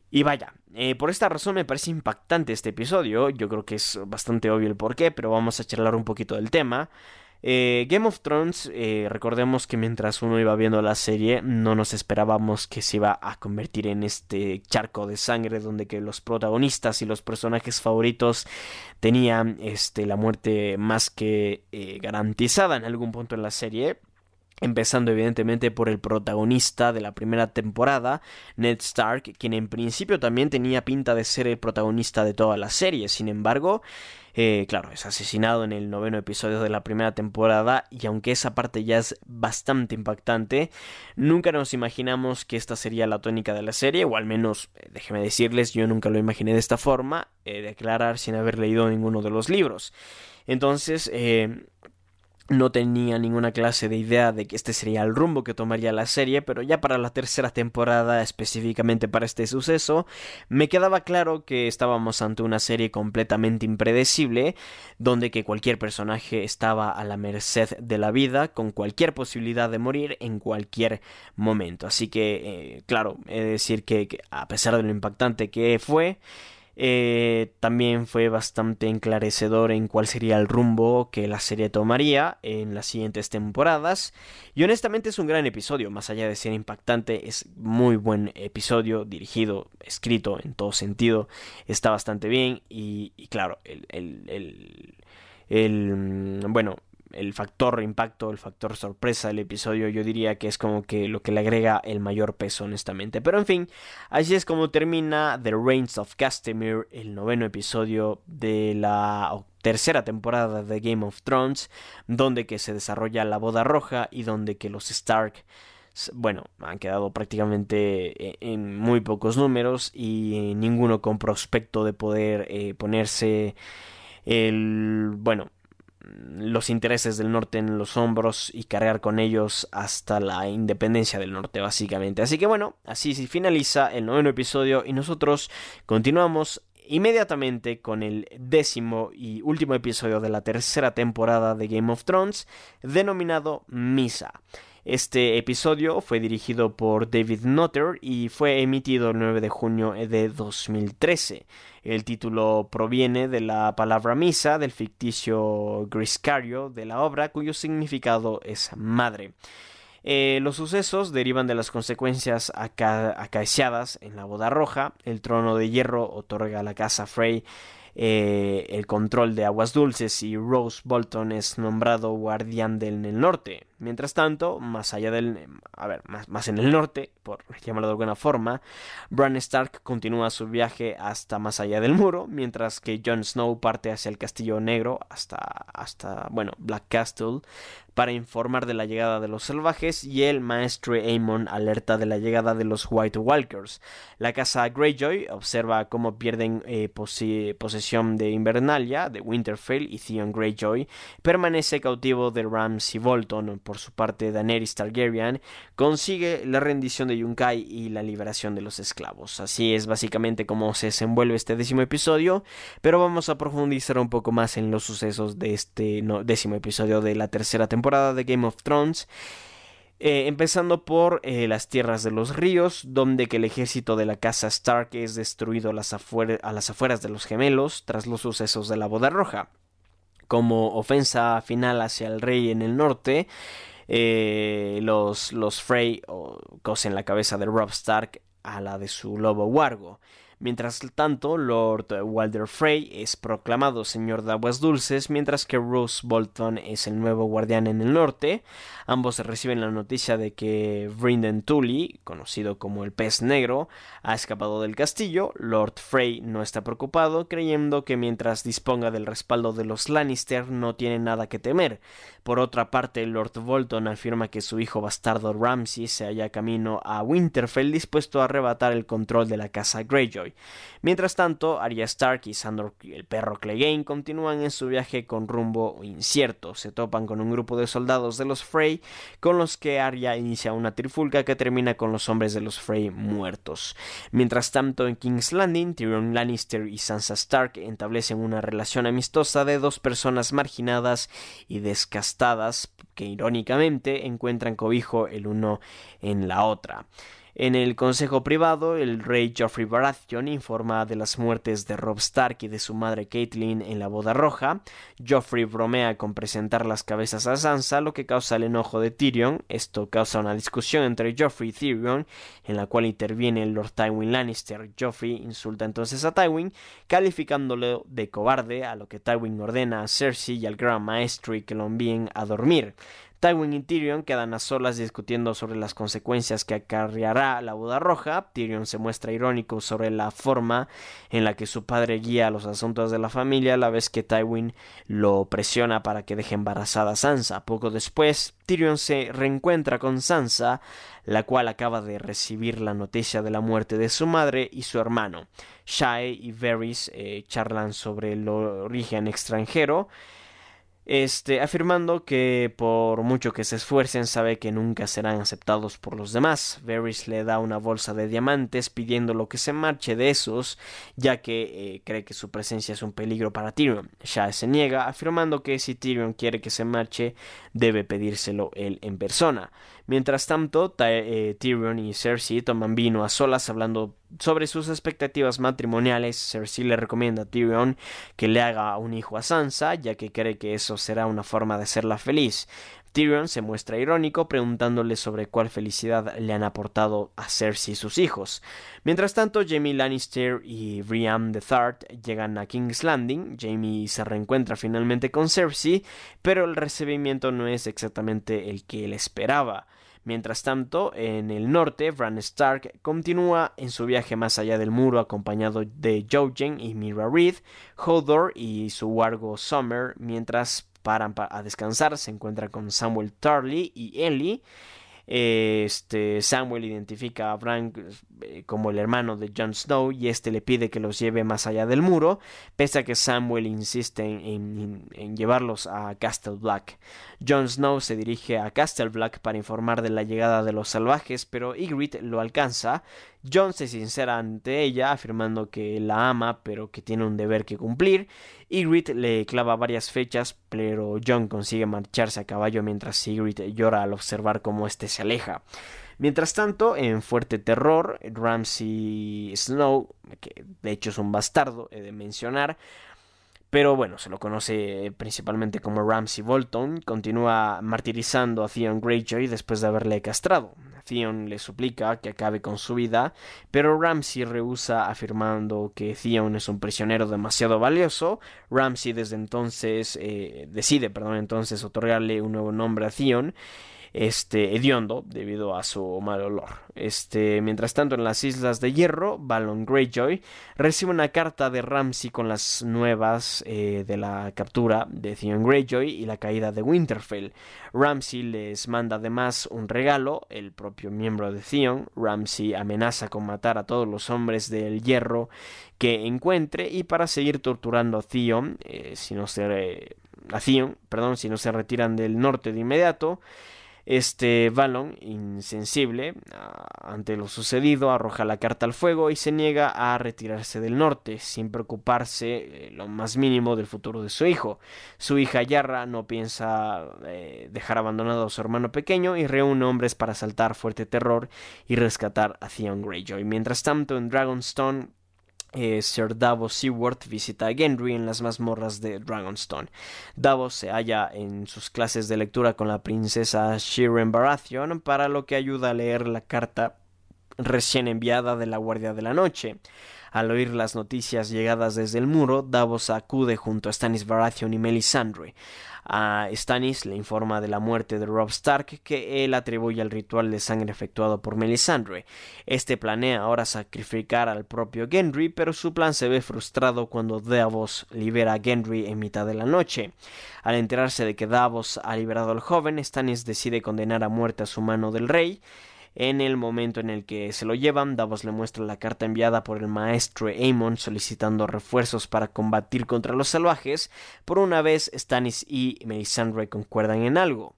S1: Y vaya, eh, por esta razón me parece impactante este episodio. Yo creo que es bastante obvio el porqué, pero vamos a charlar un poquito del tema. Eh, Game of Thrones, eh, recordemos que mientras uno iba viendo la serie, no nos esperábamos que se iba a convertir en este charco de sangre donde que los protagonistas y los personajes favoritos tenían este, la muerte más que eh, garantizada en algún punto en la serie. Empezando evidentemente por el protagonista de la primera temporada, Ned Stark, quien en principio también tenía pinta de ser el protagonista de toda la serie. Sin embargo, eh, claro, es asesinado en el noveno episodio de la primera temporada y aunque esa parte ya es bastante impactante, nunca nos imaginamos que esta sería la tónica de la serie, o al menos, eh, déjeme decirles, yo nunca lo imaginé de esta forma, eh, de aclarar sin haber leído ninguno de los libros. Entonces, no tenía ninguna clase de idea de que este sería el rumbo que tomaría la serie, pero ya para la tercera temporada, específicamente para este suceso, me quedaba claro que estábamos ante una serie completamente impredecible, donde que cualquier personaje estaba a la merced de la vida, con cualquier posibilidad de morir en cualquier momento. Así que, eh, claro, he de decir que a pesar de lo impactante que fue, eh, también fue bastante enclarecedor en cuál sería el rumbo que la serie tomaría en las siguientes temporadas. Y honestamente es un gran episodio, más allá de ser impactante, es muy buen episodio, dirigido, escrito en todo sentido, está bastante bien y, claro, el, el, el bueno, el factor impacto, el factor sorpresa del episodio, yo diría que es como que lo que le agrega el mayor peso, honestamente. Pero en fin, así es como termina The Reigns of Castamere, el noveno episodio de la tercera temporada de Game of Thrones, donde que se desarrolla la boda roja y donde que los Stark bueno, han quedado prácticamente e-, en muy pocos números y ninguno con prospecto de poder eh, ponerse el, bueno, los intereses del norte en los hombros y cargar con ellos hasta la independencia del norte básicamente. Así que bueno, así finaliza el noveno episodio y nosotros continuamos inmediatamente con el décimo y último episodio de la tercera temporada de Game of Thrones denominado Misa. Este episodio fue dirigido por David Nutter y fue emitido el 9 de junio de 2013. El título proviene de la palabra misa del ficticio Griscario de la obra, cuyo significado es madre. Eh, los sucesos derivan de las consecuencias acaeciadas en la boda roja. El trono de hierro otorga a la casa Frey eh, el control de aguas dulces y Rose Bolton es nombrado guardián del norte. Mientras tanto, más allá del... a ver, más, más en el norte, por llamarlo de alguna forma, Bran Stark continúa su viaje hasta más allá del muro, mientras que Jon Snow parte hacia el Castillo Negro hasta, hasta bueno, Black Castle, para informar de la llegada de los salvajes y el maestro Aemon alerta de la llegada de los White Walkers. La casa Greyjoy observa cómo pierden eh, posesión de Invernalia, de Winterfell y Theon Greyjoy, permanece cautivo de Ramsay Bolton. Por su parte, Daenerys Targaryen consigue la rendición de Yunkai y la liberación de los esclavos. Así es básicamente como se desenvuelve este décimo episodio, pero vamos a profundizar un poco más en los sucesos de este décimo episodio de la tercera temporada de Game of Thrones. Eh, empezando por eh, las tierras de los ríos, donde el ejército de la casa Stark es destruido a las, afueras de los gemelos tras los sucesos de la boda roja. Como ofensa final hacia el rey en el norte, eh, los, los Frey cosen la cabeza de Rob Stark a la de su lobo Wargo Mientras tanto, Lord Walder Frey es proclamado señor de aguas dulces, mientras que Rose Bolton es el nuevo guardián en el norte. Ambos reciben la noticia de que Brynden Tully, conocido como el pez negro, ha escapado del castillo. Lord Frey no está preocupado, creyendo que mientras disponga del respaldo de los Lannister no tiene nada que temer. Por otra parte, Lord Bolton afirma que su hijo bastardo Ramsay se halla camino a Winterfell dispuesto a arrebatar el control de la casa Greyjoy. Mientras tanto, Arya Stark y Sandor el perro Clegane continúan en su viaje con rumbo incierto. Se topan con un grupo de soldados de los Frey con los que Arya inicia una trifulca que termina con los hombres de los Frey muertos. Mientras tanto, en King's Landing, Tyrion Lannister y Sansa Stark establecen una relación amistosa de dos personas marginadas y descastadas que irónicamente encuentran cobijo el uno en la otra. En el consejo privado, el rey Geoffrey Baratheon informa de las muertes de Robb Stark y de su madre Catelyn en la boda roja. Joffrey bromea con presentar las cabezas a Sansa, lo que causa el enojo de Tyrion. Esto causa una discusión entre Joffrey y Tyrion, en la cual interviene el Lord Tywin Lannister. Joffrey insulta entonces a Tywin, calificándolo de cobarde, a lo que Tywin ordena a Cersei y al Gran Maestro que lo envíen a dormir. Tywin y Tyrion quedan a solas discutiendo sobre las consecuencias que acarreará la boda roja. Tyrion se muestra irónico sobre la forma en la que su padre guía los asuntos de la familia, a la vez que Tywin lo presiona para que deje embarazada a Sansa. Poco después, Tyrion se reencuentra con Sansa, la cual acaba de recibir la noticia de la muerte de su madre y su hermano. Shae y Varys eh, charlan sobre el origen extranjero este, afirmando que por mucho que se esfuercen sabe que nunca serán aceptados por los demás. Varys le da una bolsa de diamantes pidiéndolo que se marche de esos, ya que eh, cree que su presencia es un peligro para Tyrion. Shae se niega, afirmando que si Tyrion quiere que se marche, debe pedírselo él en persona. Mientras tanto, eh, Tyrion y Cersei toman vino a solas hablando sobre sus expectativas matrimoniales. Cersei le recomienda a Tyrion que le haga un hijo a Sansa, ya que cree que eso será una forma de hacerla feliz. Tyrion se muestra irónico preguntándole sobre cuál felicidad le han aportado a Cersei sus hijos. Mientras tanto, Jamie Lannister y Brienne III llegan a King's Landing. Jamie se reencuentra finalmente con Cersei, pero el recibimiento no es exactamente el que él esperaba. Mientras tanto, en el norte, Bran Stark continúa en su viaje más allá del muro acompañado de Jojen y Mira Reed, Hodor y su wargo Summer, mientras paran a descansar, se encuentra con Samuel Tarly y Ellie. Este Samuel identifica a Bran eh, como el hermano de Jon Snow y este le pide que los lleve más allá del muro, pese a que Samuel insiste en, llevarlos a Castle Black. Jon Snow se dirige a Castle Black para informar de la llegada de los salvajes, pero Ygritte lo alcanza. Jon se sincera ante ella, afirmando que la ama, pero que tiene un deber que cumplir. Ygritte le clava varias fechas, pero Jon consigue marcharse a caballo mientras Ygritte llora al observar cómo éste se aleja. Mientras tanto, en Fuerte Terror, Ramsay Snow, que de hecho es un bastardo, he de mencionar, pero bueno, se lo conoce principalmente como Ramsay Bolton, continúa martirizando a Theon Greyjoy después de haberle castrado. Theon le suplica que acabe con su vida, pero Ramsay rehúsa afirmando que Theon es un prisionero demasiado valioso. Ramsay desde entonces eh, decide, perdón, entonces otorgarle un nuevo nombre a Theon este, hediondo debido a su mal olor. Este, mientras tanto, en las Islas de Hierro, Balon Greyjoy recibe una carta de Ramsay con las nuevas eh, de la captura de Theon Greyjoy y la caída de Winterfell. Ramsay les manda además un regalo, el propio miembro de Theon. Ramsay amenaza con matar a todos los hombres del hierro que encuentre y para seguir torturando a Theon, eh, si no se perdón, si no se retiran del norte de inmediato. Este Valon, insensible ante lo sucedido, arroja la carta al fuego y se niega a retirarse del norte, sin preocuparse eh, lo más mínimo del futuro de su hijo. Su hija Yarra no piensa eh, dejar abandonado a su hermano pequeño y reúne hombres para saltar fuerte terror y rescatar a Theon Greyjoy. Mientras tanto, en Dragonstone, eh, Sir Davos Seaworth visita a Gendry en las mazmorras de Dragonstone. Davos se halla en sus clases de lectura con la princesa Shiren Baratheon, para lo que ayuda a leer la carta recién enviada de la Guardia de la Noche. Al oír las noticias llegadas desde el muro, Davos acude junto a Stannis Baratheon y Melisandre. A Stannis le informa de la muerte de Robb Stark que él atribuye al ritual de sangre efectuado por Melisandre. Este planea ahora sacrificar al propio Gendry, pero su plan se ve frustrado cuando Davos libera a Gendry en mitad de la noche. Al enterarse de que Davos ha liberado al joven, Stannis decide condenar a muerte a su mano del rey. En el momento en el que se lo llevan, Davos le muestra la carta enviada por el maestro Aemon solicitando refuerzos para combatir contra los salvajes. Por una vez, Stannis y Melisandre concuerdan en algo.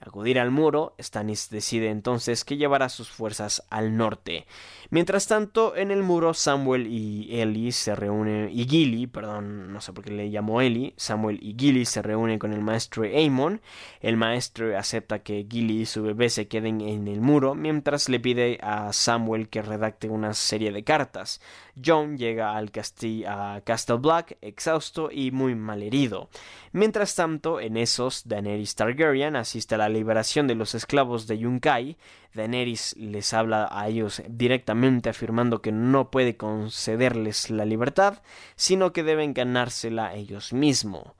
S1: Acudir al muro, Stannis decide entonces que llevará sus fuerzas al norte. Mientras tanto, en el muro, Samuel y Eli se reúnen, y Gilly, perdón, no sé por qué le llamó Samuel y Gilly se reúnen con el maestro Aemon. El maestro acepta que Gilly y su bebé se queden en el muro, mientras le pide a Samuel que redacte una serie de cartas. John llega al castillo, a Castle Black, exhausto y muy mal herido. Mientras tanto, en esos, Daenerys Targaryen asiste a la liberación de los esclavos de Yunkai, Daenerys les habla a ellos directamente afirmando que no puede concederles la libertad, sino que deben ganársela ellos mismos.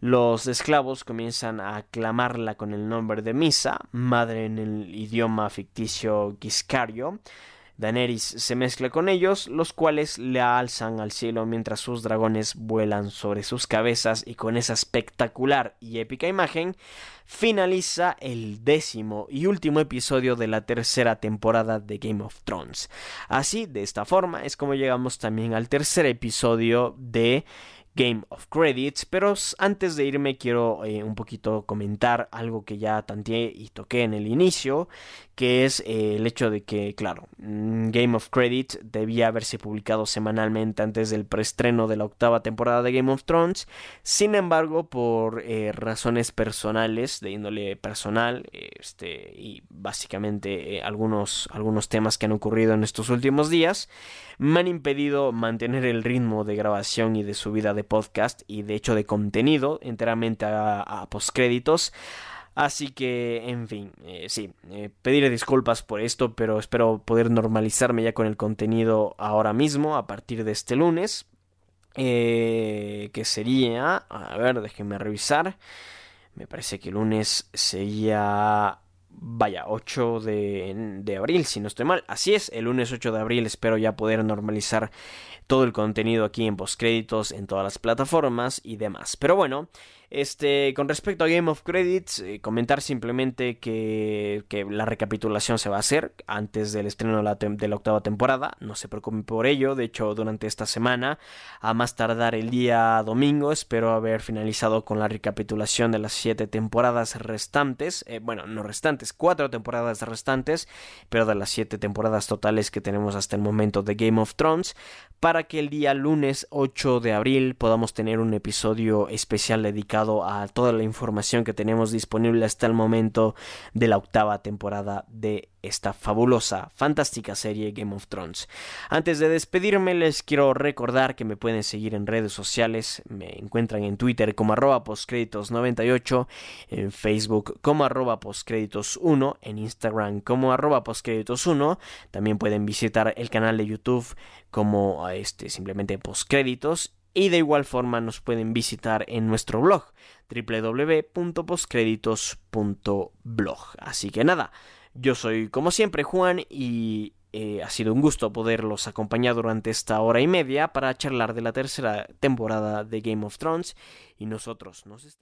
S1: Los esclavos comienzan a aclamarla con el nombre de Misa, madre en el idioma ficticio Giscario, Daenerys se mezcla con ellos, los cuales le alzan al cielo mientras sus dragones vuelan sobre sus cabezas y con esa espectacular y épica imagen finaliza el décimo y último episodio de la tercera temporada de Game of Thrones. Así, de esta forma, es como llegamos también al tercer episodio de Game of Credits, pero antes de irme quiero eh, un poquito comentar algo que ya tanteé y toqué en el inicio, que es eh, el hecho de que, claro, mm, Game of Credits debía haberse publicado semanalmente antes del preestreno de la octava temporada de Game of Thrones, sin embargo, por eh, razones personales, de índole personal, este, y básicamente algunos, algunos temas que han ocurrido en estos últimos días, me han impedido mantener el ritmo de grabación y de subida de podcast y de hecho de contenido enteramente a, a postcréditos. Así que, en fin, eh, sí, eh, pediré disculpas por esto, pero espero poder normalizarme ya con el contenido ahora mismo, a partir de este lunes. Eh, que sería, a ver, déjenme revisar. Me parece que el lunes sería vaya, 8 de, de, abril, si no estoy mal. Así es, el lunes 8 de abril espero ya poder normalizar todo el contenido aquí en postcréditos, en todas las plataformas y demás. Pero bueno, este, con respecto a Game of Credits, eh, comentar simplemente que, que, la recapitulación se va a hacer antes del estreno de la, octava temporada. No se preocupen por ello. De hecho, durante esta semana, a más tardar el día domingo, espero haber finalizado con la recapitulación de las siete temporadas restantes. Eh, bueno, no restantes, cuatro temporadas restantes, pero de las siete temporadas totales que tenemos hasta el momento de Game of Thrones. Para que el día lunes 8 de abril podamos tener un episodio especial dedicado a toda la información que tenemos disponible hasta el momento de la octava temporada de esta fabulosa, fantástica serie Game of Thrones. Antes de despedirme, les quiero recordar que me pueden seguir en redes sociales. Me encuentran en Twitter como arroba postcréditos98, en Facebook como arroba postcréditos1, en Instagram como arroba postcréditos1. También pueden visitar el canal de YouTube como este, simplemente postcréditos y de igual forma nos pueden visitar en nuestro blog www.poscreditos.blog. Así que nada, yo soy como siempre Juan y eh, ha sido un gusto poderlos acompañar durante esta hora y media para charlar de la tercera temporada de Game of Thrones y nosotros nos